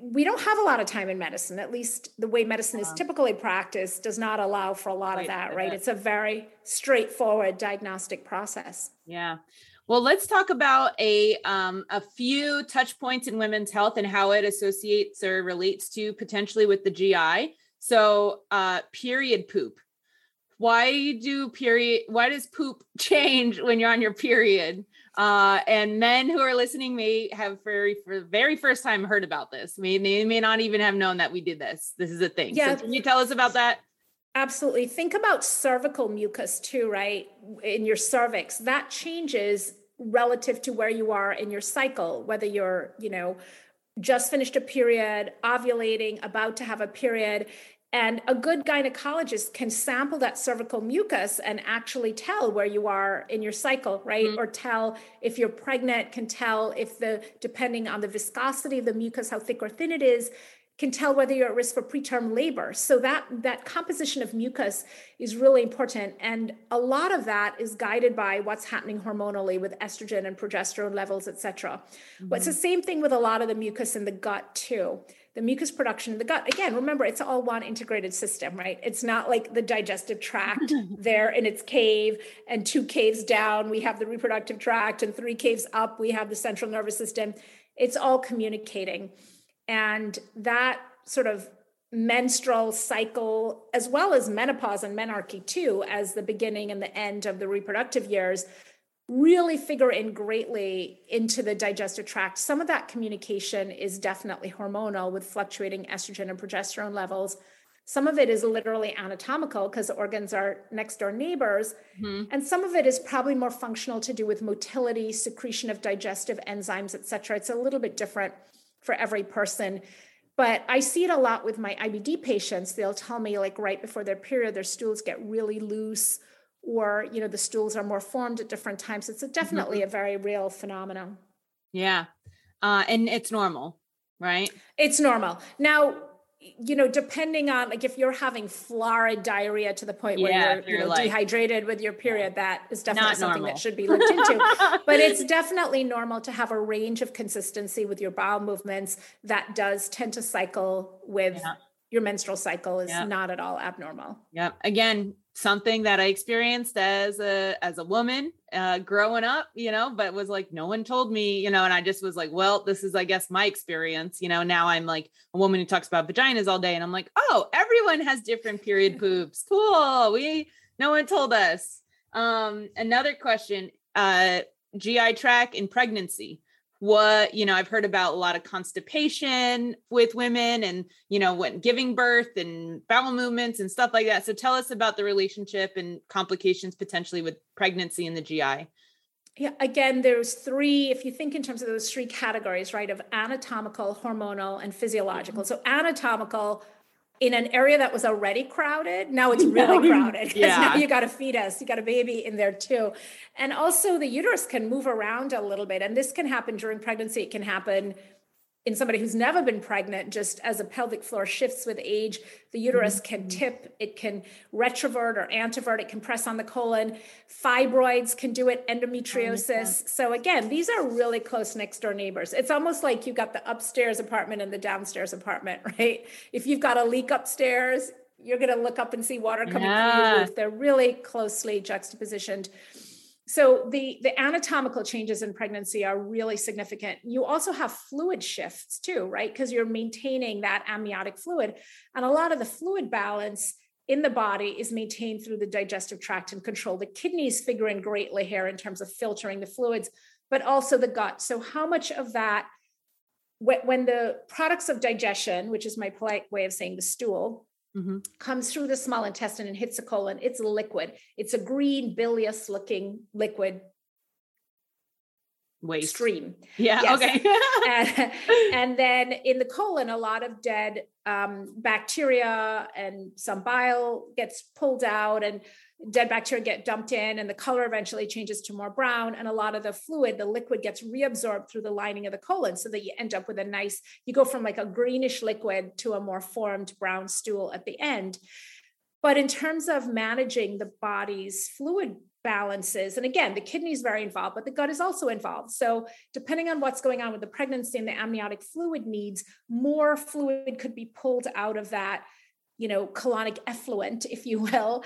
we don't have a lot of time in medicine at least the way medicine is typically practiced does not allow for a lot right. of that right? it's a very straightforward diagnostic process. Yeah. Well let's talk about a um, a few touch points in women's health and how it associates or relates to potentially with the gi so uh, period poop. Why do period why does poop *laughs* change when you're on your period uh, and men who are listening may have very for the very first time heard about this. May they may not even have known that we did this. This is a thing. Yeah. So can you tell us about that? Absolutely. Think about cervical mucus too, right? In your cervix. That changes relative to where you are in your cycle, whether you're, you know, just finished a period, ovulating, about to have a period. And a good gynecologist can sample that cervical mucus and actually tell where you are in your cycle, right? Mm-hmm. Or tell if you're pregnant, can tell if the, depending on the viscosity of the mucus, how thick or thin it is, can tell whether you're at risk for preterm labor. So that that composition of mucus is really important and a lot of that is guided by what's happening hormonally with estrogen and progesterone levels, et cetera. Mm-hmm. But it's the same thing with a lot of the mucus in the gut too the mucus production in the gut. Again remember it's all one integrated system right? It's not like the digestive tract *laughs* there in its cave and two caves down we have the reproductive tract and three caves up we have the central nervous system. It's all communicating. And that sort of menstrual cycle as well as menopause and menarche too as the beginning and the end of the reproductive years really figure in greatly into the digestive tract. Some of that communication is definitely hormonal with fluctuating estrogen and progesterone levels. Some of it is literally anatomical because the organs are next door neighbors. Mm-hmm. And some of it is probably more functional to do with motility, secretion of digestive enzymes, et cetera. It's a little bit different for every person. But I see it a lot with my IBD patients. They'll tell me, like, right before their period, their stools get really loose or you know the stools are more formed at different times it's a definitely mm-hmm. a very real phenomenon yeah uh, and it's normal right? It's normal. Now, you know, depending on like if you're having florid diarrhea to the point where Yeah, you're, if you you're know, like- dehydrated with your period, that is definitely something normal. that should be looked into. *laughs* but it's definitely normal to have a range of consistency with your bowel movements that does tend to cycle with Yeah. your menstrual cycle is Yeah. not at all abnormal. yeah Again, something that I experienced as a as a woman uh growing up, you know, but was like no one told me, you know, and I just was like, well, this is I guess my experience, you know. Now I'm like a woman who talks about vaginas all day and I'm like, "Oh, everyone has different period *laughs* poops. Cool. We no one told us." Um another question, uh GI tract in pregnancy what you know i've heard about a lot of constipation with women and you know when giving birth and bowel movements and stuff like that. So tell us about the relationship and complications potentially with pregnancy in the gi Yeah, again, there's three, if you think in terms of those three categories, right, of anatomical, hormonal, and physiological. Mm-hmm. So, anatomical in an area that was already crowded, now it's *laughs* really crowded *laughs* Yeah. now you got a fetus, you got a baby in there too. And also, the uterus can move around a little bit. And this can happen during pregnancy, it can happen in somebody who's never been pregnant, just as a pelvic floor shifts with age, the uterus mm-hmm. can tip, it can retrovert or antevert, it can press on the colon. Fibroids can do it, endometriosis. So, again, these are really close next door neighbors. It's almost like you've got the upstairs apartment and the downstairs apartment, *laughs* right? If you've got a leak upstairs, you're going to look up and see water coming through Yeah. your roof. They're really closely juxtapositioned. So the the anatomical changes in pregnancy are really significant. You also have fluid shifts too, right? Because you're maintaining that amniotic fluid, and a lot of the fluid balance in the body is maintained through the digestive tract and control. The kidneys figure in greatly here in terms of filtering the fluids, but also the gut. So how much of that when, the products of digestion, which is my polite way of saying the stool, Mhm. comes through the small intestine and hits the colon, it's liquid. It's a green bilious looking liquid waste stream. yeah Yes. okay *laughs* and, *laughs* and then in the colon, a lot of dead um, bacteria and some bile gets pulled out, and dead bacteria get dumped in, and the color eventually changes to more brown. And a lot of the fluid, the liquid, gets reabsorbed through the lining of the colon, so that you end up with a nice. You go from like a greenish liquid to a more formed brown stool at the end. But in terms of managing the body's fluid balances, and again, the kidney is very involved, but the gut is also involved. So, depending on what's going on with the pregnancy and the amniotic fluid needs, more fluid could be pulled out of that, you know, colonic effluent, if you will.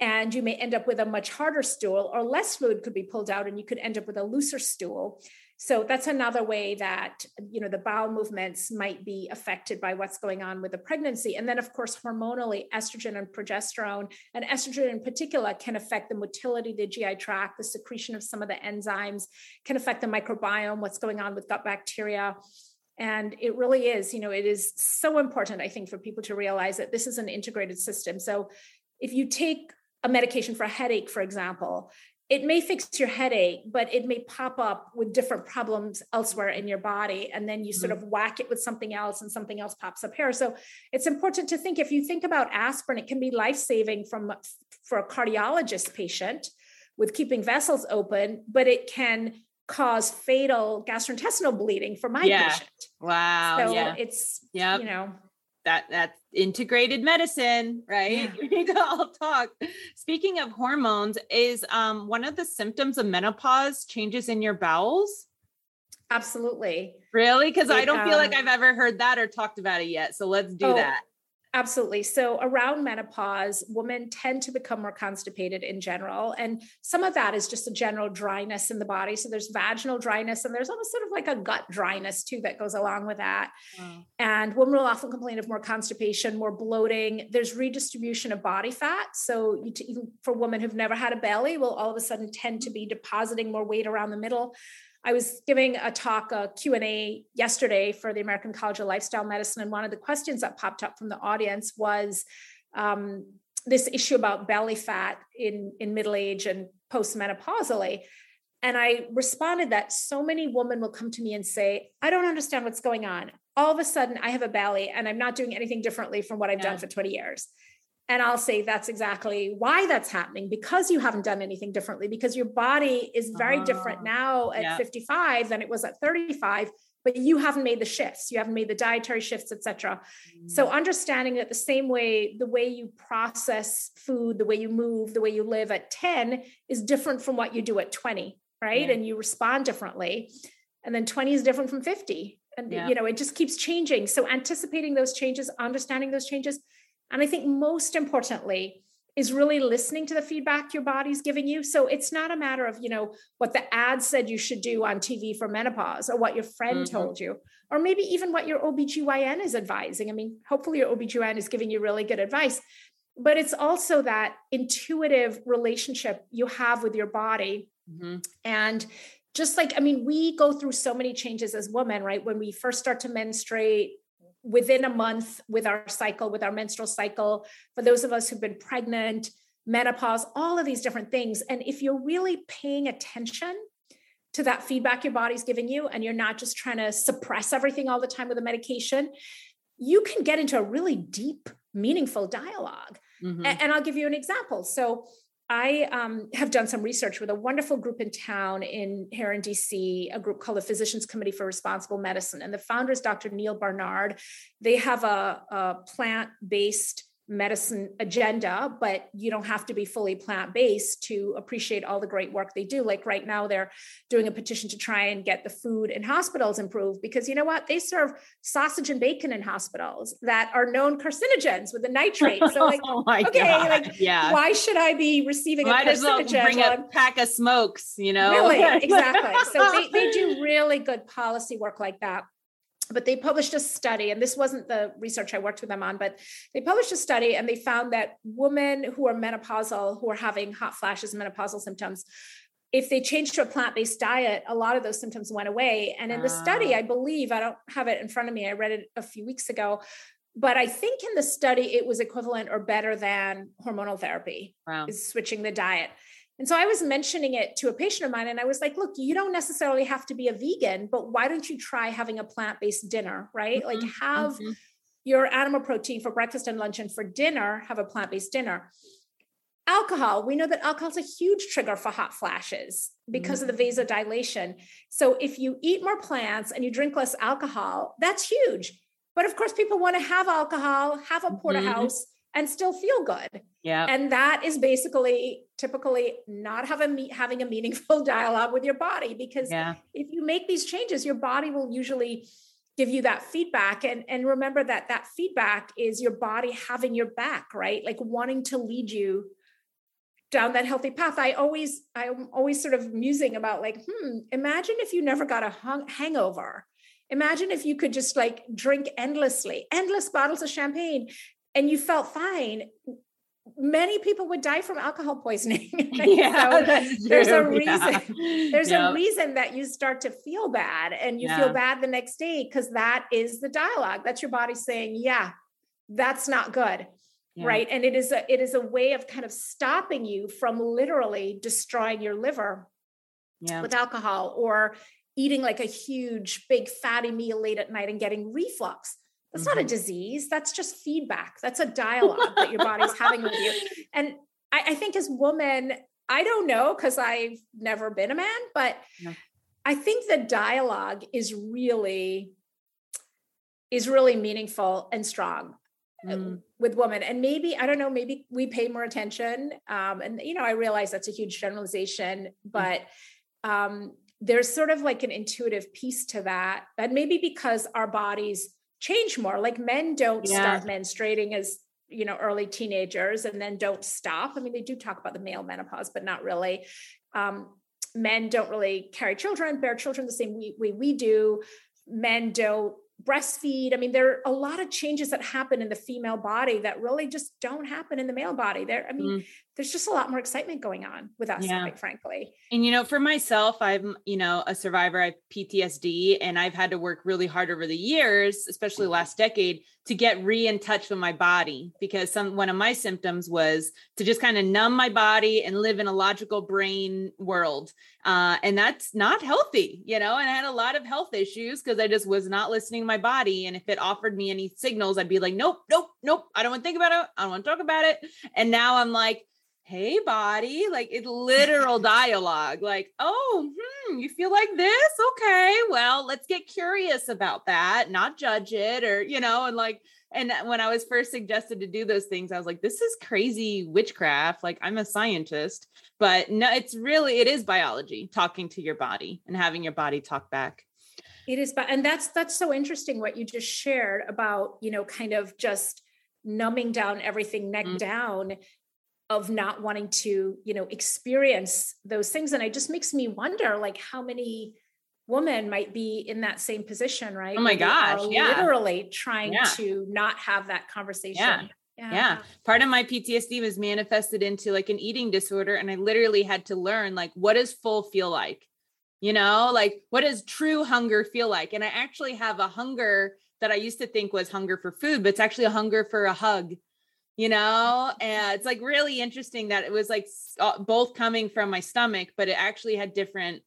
And you may end up with a much harder stool, or less fluid could be pulled out, and you could end up with a looser stool. So that's another way that you know the bowel movements might be affected by what's going on with the pregnancy. And then, of course, hormonally, estrogen and progesterone, and estrogen in particular, can affect the motility the GI tract, the secretion of some of the enzymes, can affect the microbiome, what's going on with gut bacteria. And it really is, you know, it is so important, I think, for people to realize that this is an integrated system. So if you take a medication for a headache, for example, it may fix your headache, but it may pop up with different problems elsewhere in your body. And then you sort mm-hmm. of whack it with something else and something else pops up here. So it's important to think if you think about aspirin, it can be life saving from for a cardiologist patient with keeping vessels open, but it can cause fatal gastrointestinal bleeding for my Yeah. patient. wow So yeah it's, Yep. you know, that that's integrated medicine right? *laughs* We need to all talk. Speaking of hormones is um one of the symptoms of menopause changes in your bowels? Absolutely. really? Because i don't feel like um, i've ever heard that or talked about it yet so let's do Oh, that Absolutely. So around menopause, women tend to become more constipated in general. And some of that is just a general dryness in the body. So there's vaginal dryness and there's almost sort of like a gut dryness too that goes along with that. And women will often complain of more constipation, more bloating. There's redistribution of body fat. So you t- even for women who've never had a belly, will all of a sudden tend to be depositing more weight around the middle. I was giving a talk, a Q&A yesterday for the American College of Lifestyle Medicine. And one of the questions that popped up from the audience was um, this issue about belly fat in, in middle age and postmenopausally. And I responded that so many women will come to me and say, I don't understand what's going on. All of a sudden, I have a belly and I'm not doing anything differently from what I've Yeah. done for 20 years. And I'll say that's exactly why that's happening because you haven't done anything differently, because your body is very different Oh, now at yeah. 55 than it was at 35. but you haven't made the shifts you haven't made the dietary shifts etc mm. so understanding that the same way the way you process food the way you move the way you live at 10 is different from what you do at 20 right yeah. and you respond differently and then 20 is different from 50 and yeah. you know it just keeps changing so anticipating those changes understanding those changes and i think most importantly is really listening to the feedback your body's giving you. So it's not a matter of, you know, what the ad said you should do on TV for menopause or what your friend mm-hmm. told you, or maybe even what your OBGYN is advising. I mean, hopefully your OBGYN is giving you really good advice, but it's also that intuitive relationship you have with your body. Mm-hmm. And just like, I mean, we go through so many changes as women, right? When we first start to menstruate, within a month with our cycle, with our menstrual cycle, for those of us who've been pregnant, menopause, all of these different things. And if you're really paying attention to that feedback your body's giving you, and you're not just trying to suppress everything all the time with a medication, you can get into a really deep, meaningful dialog mm-hmm. And I'll give you an example. So I um, have done some research with a wonderful group in town in here in DC, a group called the Physicians Committee for Responsible Medicine. And the founder is Dr. Neal Barnard. They have a, a plant based medicine agenda, but you don't have to be fully plant based to appreciate all the great work they do. Like right now, they're doing a petition to try and get the food in hospitals improved because you know what? They serve sausage and bacon in hospitals that are known carcinogens with the nitrate. So, like, *laughs* oh okay, God. like, yeah, why should I be receiving Might a carcinogen? As well bring a pack of smokes, you know? Really, *laughs* exactly. So they, they do really good policy work like that but they published a study and this wasn't the research i worked with them on but they published a study and they found that women who are menopausal who are having hot flashes and menopausal symptoms if they changed to a plant-based diet a lot of those symptoms went away. And in the study ah. i believe i don't have it in front of me i read it a few weeks ago but i think in the study it was equivalent or better than hormonal therapy wow. is switching the diet and so I was mentioning it to a patient of mine, and I was like, look, you don't necessarily have to be a vegan, but why don't you try having a plant based dinner, right? Mm-hmm. Like, have mm-hmm. your animal protein for breakfast and lunch, and for dinner, have a plant based dinner. Alcohol, we know that alcohol is a huge trigger for hot flashes because mm-hmm. of the mm-hmm. vasodilation. So, if you eat more plants and you drink less alcohol, that's huge. But of course, people want to have alcohol, have a porterhouse mm-hmm and still feel good. Yeah. And that is basically typically not have a having a meaningful *laughs* dialogue with your body because yeah. if you make these changes, your body will usually give you that feedback and and remember that that feedback is your body having your back, right? Like wanting to lead you down that healthy path. I always I'm always sort of musing about like, hmm, imagine if you never got a hung- hangover. Imagine if you could just like drink endlessly, endless bottles of champagne and you felt fine many people would die from alcohol poisoning. *laughs* *laughs* yeah, so *laughs* there's a reason. Yeah. There's yep. a reason that you start to feel bad and you yeah. feel bad the next day because that is the dialogue. That's your body saying, "Yeah, that's not good." Yeah. Right? And it is a it is a way of kind of stopping you from literally destroying your liver with alcohol or eating like a huge big fatty meal late at night and getting reflux that's mm-hmm. not a mm-hmm. disease. That's just feedback. That's a dialogue that your body's having with you. *laughs* And I, I think as women, I don't know because I've never been a man, but yeah. I think the dialogue is really is really meaningful and strong uh, mm. with women and maybe i don't know maybe we pay more attention um, and you know i realize that's a huge generalization mm. but um, there's sort of like an intuitive piece to that and maybe because our bodies change more. Like men don't yeah. start menstruating as you know early teenagers and then don't stop. I mean, they do talk about the male menopause, but not really. Um, men don't really carry children, bear children the same way we, we do. Men don't breastfeed. I mean, there are a lot of changes that happen in the female body that really just don't happen in the male body. There, I mean, mm. there's just a lot more excitement going on with us, yeah. quite frankly. And you know, for myself, I'm, you know, a survivor of PTSD and I've had to work really hard over the years, especially last decade, to get re in touch with my body because some one of my symptoms was to just kind of numb my body and live in a logical brain world. Uh, and that's not healthy you know and i had a lot of health issues because i just was not listening to my body. And if it offered me any signals i'd be like nope nope nope i don't want to think about it i don't want to talk about it. And now i'm like hey body like it's literal dialogue like oh hmm, you feel like this okay well let's get curious about that not judge it or you know and like and when i was first suggested to do those things i was like this is crazy witchcraft like i'm a scientist but no it's really it is biology talking to your body and having your body talk back it is but and that's that's so interesting what you just shared about you know kind of just numbing down everything neck mm-hmm. down of not wanting to you know experience those things. And it just makes me wonder like how many women might be in that same position right? Oh my gosh yeah. literally trying yeah. to not have that conversation. Yeah. yeah. yeah. Part of my ptsd was manifested into like an eating disorder and i literally had to learn like what does full feel like? You know like what does true hunger feel like? And i actually have a hunger that i used to think was hunger for food but it's actually a hunger for a hug you know? And it's like really interesting that it was like uh, both coming from my stomach but it actually had different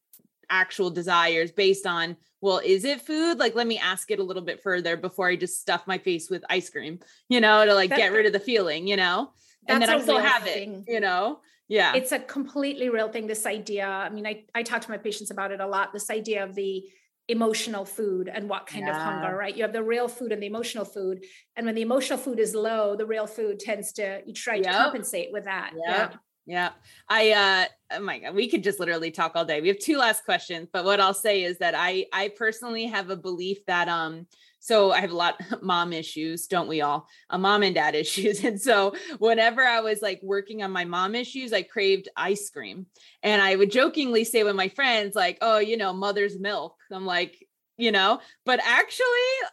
actual desires based on well is it food? Like let me ask it a little bit further before i just stuff my face with ice cream you know to like get rid of the feeling you know? And then i still have thing. it you know? Yeah. It's a completely real thing this idea. I mean i i talk to my patients about it a lot this idea of the emotional food and what kind yeah. of hunger, right? You have the real food and the emotional food. And when the emotional food is low, the real food tends to you try yep. to compensate with that. Yep. Yeah. Yeah. I uh oh my god, we could just literally talk all day. We have two last questions, but what I'll say is that I I personally have a belief that um so I have a lot *laughs* mom issues, don't we all? A mom and dad *laughs* issues. And so whenever I was like working on my mom issues, I craved ice cream. And I would jokingly say with my friends, like, oh, you know, mother's milk. I'm like, you know, but actually,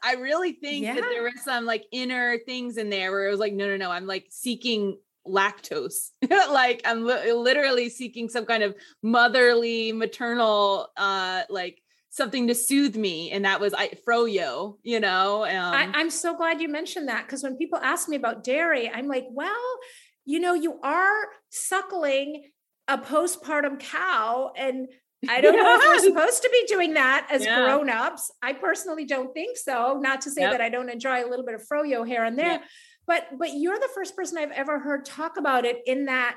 I really think yeah. that there was some like inner things in there where it was like, no, no, no, I'm like seeking lactose *laughs* like i'm li- literally seeking some kind of motherly maternal uh like something to soothe me and that was I froyo you know um, I, am so glad you mentioned that because when people ask me about dairy i'm like well you know you are suckling a postpartum cow and *laughs* I don't know if we're supposed to be doing that as yeah. grown-ups. I personally don't think so. Not to say yep. that I don't enjoy a little bit of froyo here and there, yep. but but you're the first person I've ever heard talk about it in that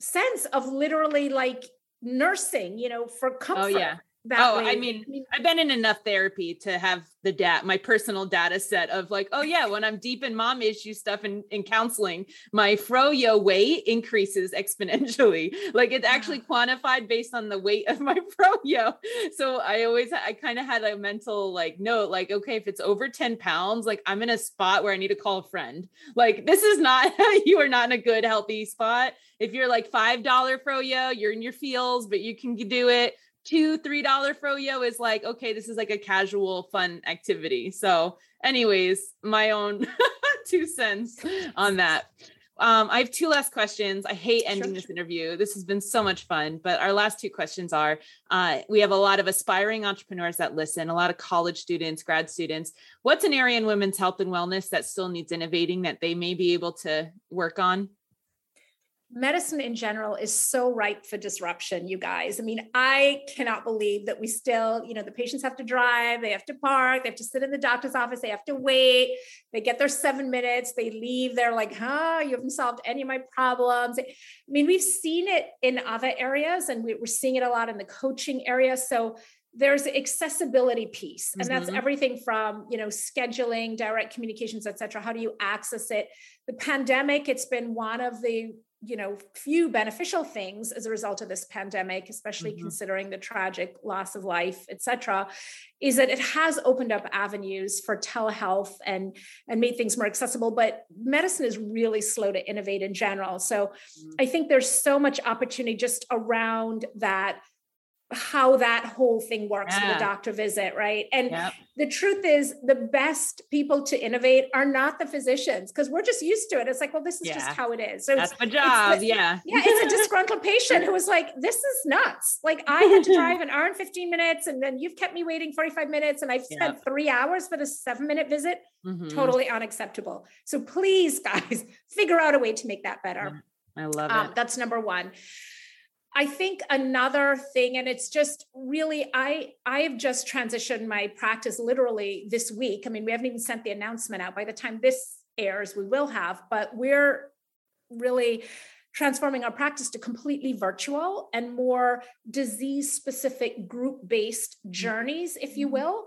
sense of literally like nursing, you know, for comfort. Oh yeah oh way. i mean i've been in enough therapy to have the data my personal data set of like oh yeah when i'm deep in mom issue stuff and in, in counseling my froyo weight increases exponentially. *laughs* Like it's actually quantified based on the weight of my *laughs* froyo. So i always i kind of had a mental like note like okay if it's over 10 pounds like i'm in a spot where i need to call a friend. Like this is not *laughs* you are not in a good healthy spot. If you're like five dollar froyo you're in your feels but you can do it two three dollar froyo is like okay this is like a casual fun activity so anyways my own *laughs* two cents on that um, I have two last questions. I hate ending sure, this sure. interview. This has been so much fun. But our last two questions are uh, we have a lot of aspiring entrepreneurs that listen, a lot of college students, grad students. What's an area in women's health and wellness that still needs innovating that they may be able to work on? Medicine in general is so ripe for disruption you guys. I mean i cannot believe that we still you know the patients have to drive they have to park they have to sit in the doctor's office they have to wait they get their seven minutes they leave they're like huh you haven't solved any of my problems. I mean we've seen it in other areas and we're seeing it a lot in the coaching area so there's accessibility piece and that's mm-hmm. everything from you know scheduling direct communications et cetera. How do you access it? The pandemic it's been one of the you know few beneficial things as a result of this pandemic especially mm-hmm. considering the tragic loss of life etc is that it has opened up avenues for telehealth and and made things more accessible but medicine is really slow to innovate in general so mm-hmm. i think there's so much opportunity just around that how that whole thing works yeah. with a doctor visit, right? And yep. the truth is, the best people to innovate are not the physicians because we're just used to it. It's like, well, this is yeah. just how it is. So that's my job. The, yeah. *laughs* Yeah. It's a disgruntled patient who was like, this is nuts. Like, I had to drive *laughs* an hour and 15 minutes, and then you've kept me waiting 45 minutes, and I've spent yep. three hours for this seven minute visit. Mm-hmm. Totally unacceptable. So please, *laughs* guys, figure out a way to make that better. I love um, it. That's number one. I think another thing, and it's just really, I I have just transitioned my practice literally this week. I mean, we haven't even sent the announcement out. By the time this airs, we will have, but we're really transforming our practice to completely virtual and more disease specific group based journeys, if you mm-hmm. will.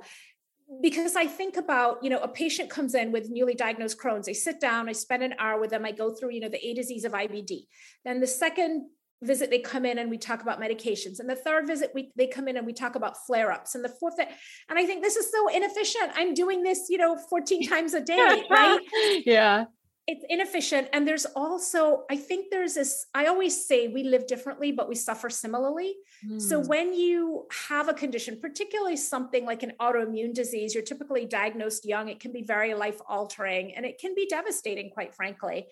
Because I think about, you know, a patient comes in with newly diagnosed Crohn's. I sit down, I spend an hour with them, I go through, you know, the A disease of IBD. Then the second visit they come in and we talk about medications. And the third visit we they come in and we talk about flare-ups. And the fourth and i think this is so inefficient. I'm doing this you know 14 *laughs* times a day right? *laughs* Yeah. It's inefficient. And there's also i think there's this i always say we live differently but we suffer similarly. Mm. so hmm. when you have a condition particularly something like an autoimmune disease you're typically diagnosed young. It can be very life altering and it can be devastating quite frankly.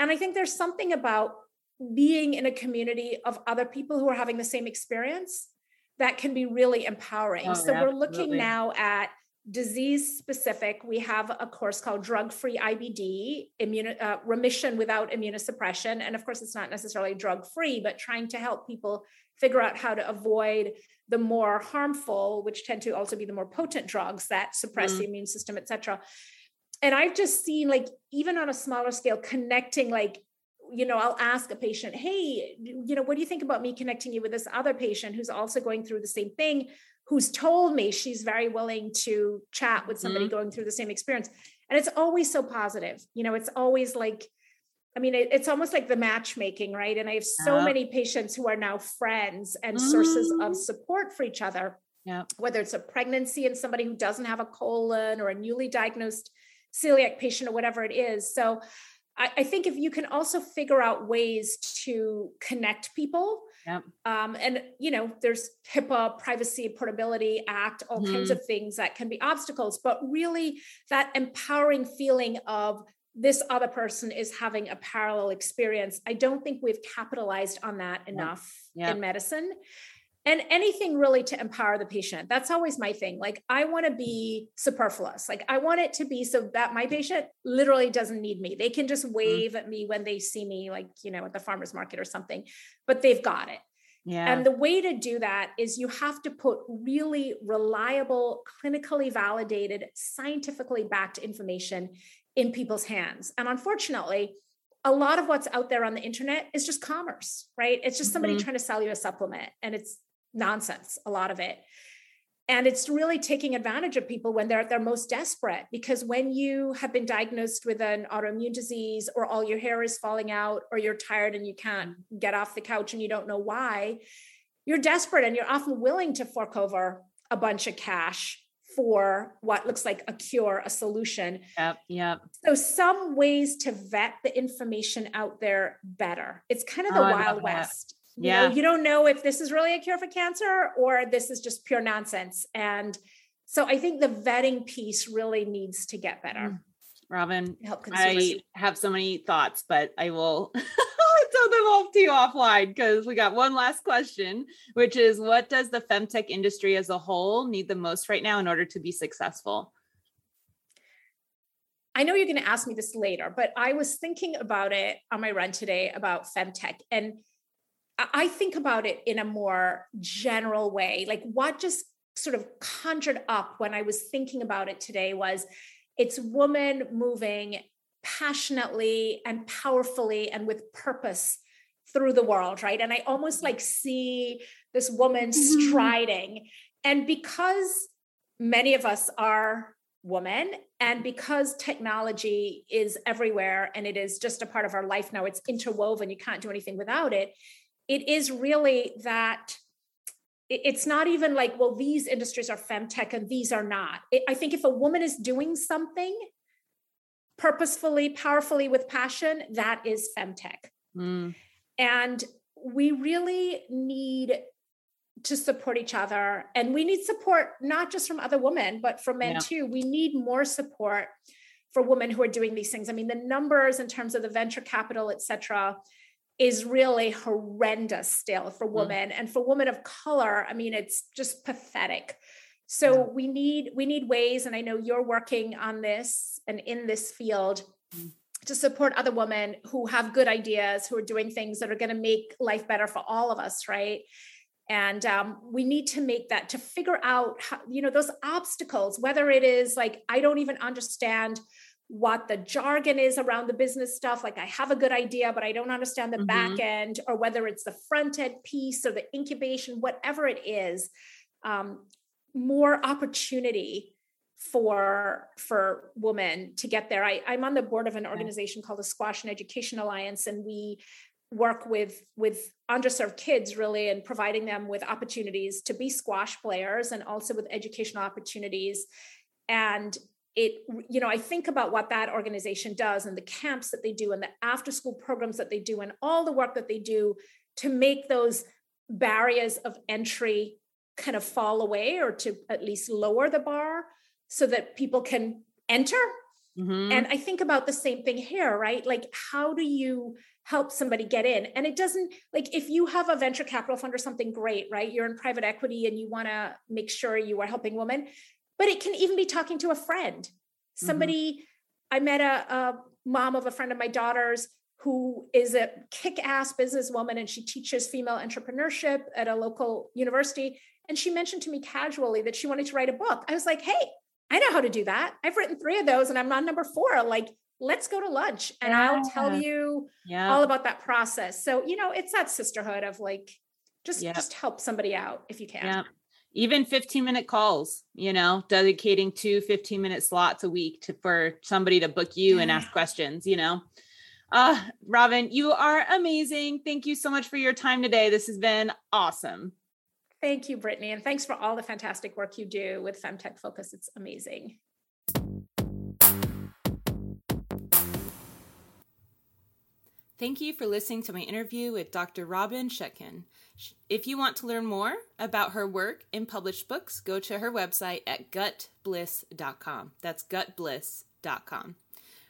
And i think there's something about being in a community of other people who are having the same experience that can be really empowering oh, so we're looking now at disease specific, we have a course called Drug Free IBD, immune, uh, remission without immunosuppression. And of course, it's not necessarily drug free, but trying to help people figure out how to avoid the more harmful, which tend to also be the more potent drugs that suppress mm. the immune system, et cetera. And I've just seen, like, even on a smaller scale, connecting like you know, I'll ask a patient, hey, you know, what do you think about me connecting you with this other patient who's also going through the same thing? who's told me she's very willing to chat with somebody mm-hmm. going through the same experience. And it's always so positive. You know, it's always like, I mean, it, it's almost like the matchmaking, right? And I have so yeah. many patients who are now friends and mm-hmm. sources of mm-hmm. support for each other. Yeah. Whether it's a pregnancy and somebody who doesn't have a colon or a newly diagnosed celiac patient or whatever it is. So I, I think if you can also figure out ways to connect people Yep. Um, and you know, there's HIPAA, Privacy Portability Act, all mm-hmm. kinds of things that can be obstacles, but really that empowering feeling of this other person is having a parallel experience. I don't think we've capitalized on that enough in medicine and anything really to empower the patient that's always my thing like i want to be superfluous like i want it to be so that my patient literally doesn't need me they can just mm. wave mm. at me when they see me like you know at the farmers market or something but they've got it yeah. And the way to do that is you have to put really reliable, clinically validated, scientifically backed information in people's hands. And unfortunately, a lot of what's out there on the internet is just commerce, right? It's just somebody mm-hmm. trying to sell you a supplement and it's nonsense, a lot of it. And it's really taking advantage of people when they're at their most desperate. Because when you have been diagnosed with an autoimmune disease, or all your hair is falling out, or you're tired and you can't get off the couch and you don't know why, you're desperate and you're often willing to fork over a bunch of cash for what looks like a cure, a solution. Yep, yep. So some ways to vet the information out there better. It's kind of the oh, Wild West. You yeah. Know, you don't know if this is really a cure for cancer or this is just pure nonsense. And so I think the vetting piece really needs to get better. Mm. Robynne, I have so many thoughts, but I will *laughs* tell them off to you offline because we got one last question, which is what does the femtech industry as a whole need the most right now in order to be successful? I know you're going to ask me this later, but I was thinking about it on my run today about femtech. And I think about it in a more general way. Like what just sort of conjured up when I was thinking about it today was it's woman moving passionately and powerfully and with purpose through the world, right? And I almost like see this woman mm-hmm. striding. And because many of us are women, and because technology is everywhere and it is just a part of our life now, it's interwoven, you can't do anything without it it is really that it's not even like well these industries are femtech and these are not. I think if a woman is doing something purposefully powerfully with passion that is femtech. Mm. and we really need to support each other. And we need support not just from other women but from men yeah. too. We need more support for women who are doing these things. I mean the numbers in terms of the venture capital et cetera is really horrendous still for mm. women mm. and for women of color i mean it's just pathetic so yeah. we need we need ways and i know you're working on this and in this field mm. to support other women who have good ideas who are doing things that are going to make life better for all of us right and um, we need to make that to figure out how you know those obstacles whether it is like i don't even understand what the jargon is around the business stuff like i have a good idea but i don't understand the mm-hmm. back end or whether it's the front end piece or the incubation whatever it is um, more opportunity for for women to get there. I, i'm on the board of an organization called the squash and education alliance and we work with with underserved kids really and providing them with opportunities to be squash players and also with educational opportunities. And it you know i think about what that organization does and the camps that they do and the after school programs that they do and all the work that they do to make those barriers of entry kind of fall away or to at least lower the bar so that people can enter. Mm-hmm. and i think about the same thing here right? Like how do you help somebody get in? And it doesn't like if you have a venture capital fund or something great right? You're in private equity and you want to make sure you are helping women but it can even be talking to a friend mm-hmm. somebody mm-hmm. i met a, a mom of a friend of my daughter's who is a kick-ass businesswoman and she teaches female entrepreneurship at a local university and she mentioned to me casually that she wanted to write a book i was like hey i know how to do that i've written three of those and i'm on number four like let's go to lunch and yeah. i'll tell you yeah. all about that process so you know it's that sisterhood of like just yep. just help somebody out if you can yeah even 15 minute calls you know dedicating two 15 minute slots a week to for somebody to book you and ask questions you know? Uh Robynne you are amazing. Thank you so much for your time today. This has been awesome. Thank you brittany and thanks for all the fantastic work you do with femtech focus. It's amazing Thank you for listening to my interview with Dr. Robynne Chutkan. If you want to learn more about her work and published books, go to her website at gutbliss.com. That's gutbliss.com.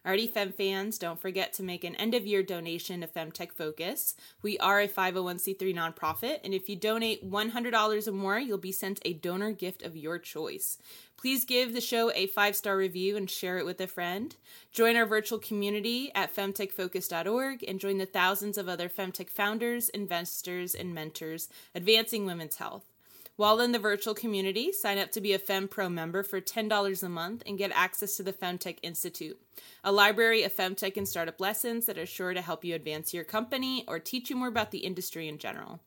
Alrighty, Fem fans, don't forget to make an end of year donation to Femtech Focus. We are a 501c3 nonprofit, and if you donate $100 or more, you'll be sent a donor gift of your choice. Please give the show a five star review and share it with a friend. Join our virtual community at femtechfocus.org and join the thousands of other Femtech founders, investors, and mentors advancing women's health. While in the virtual community, sign up to be a FemPro member for $10 a month and get access to the Femtech Institute, a library of Femtech and startup lessons that are sure to help you advance your company or teach you more about the industry in general.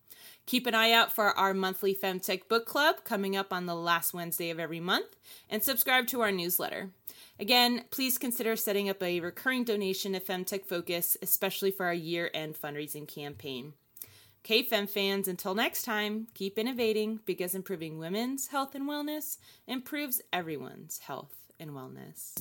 Keep an eye out for our monthly Femtech book club coming up on the last Wednesday of every month, and subscribe to our newsletter. Again, please consider setting up a recurring donation to Femtech Focus, especially for our year end fundraising campaign. Fem fans, until next time, keep innovating because improving women's health and wellness improves everyone's health and wellness.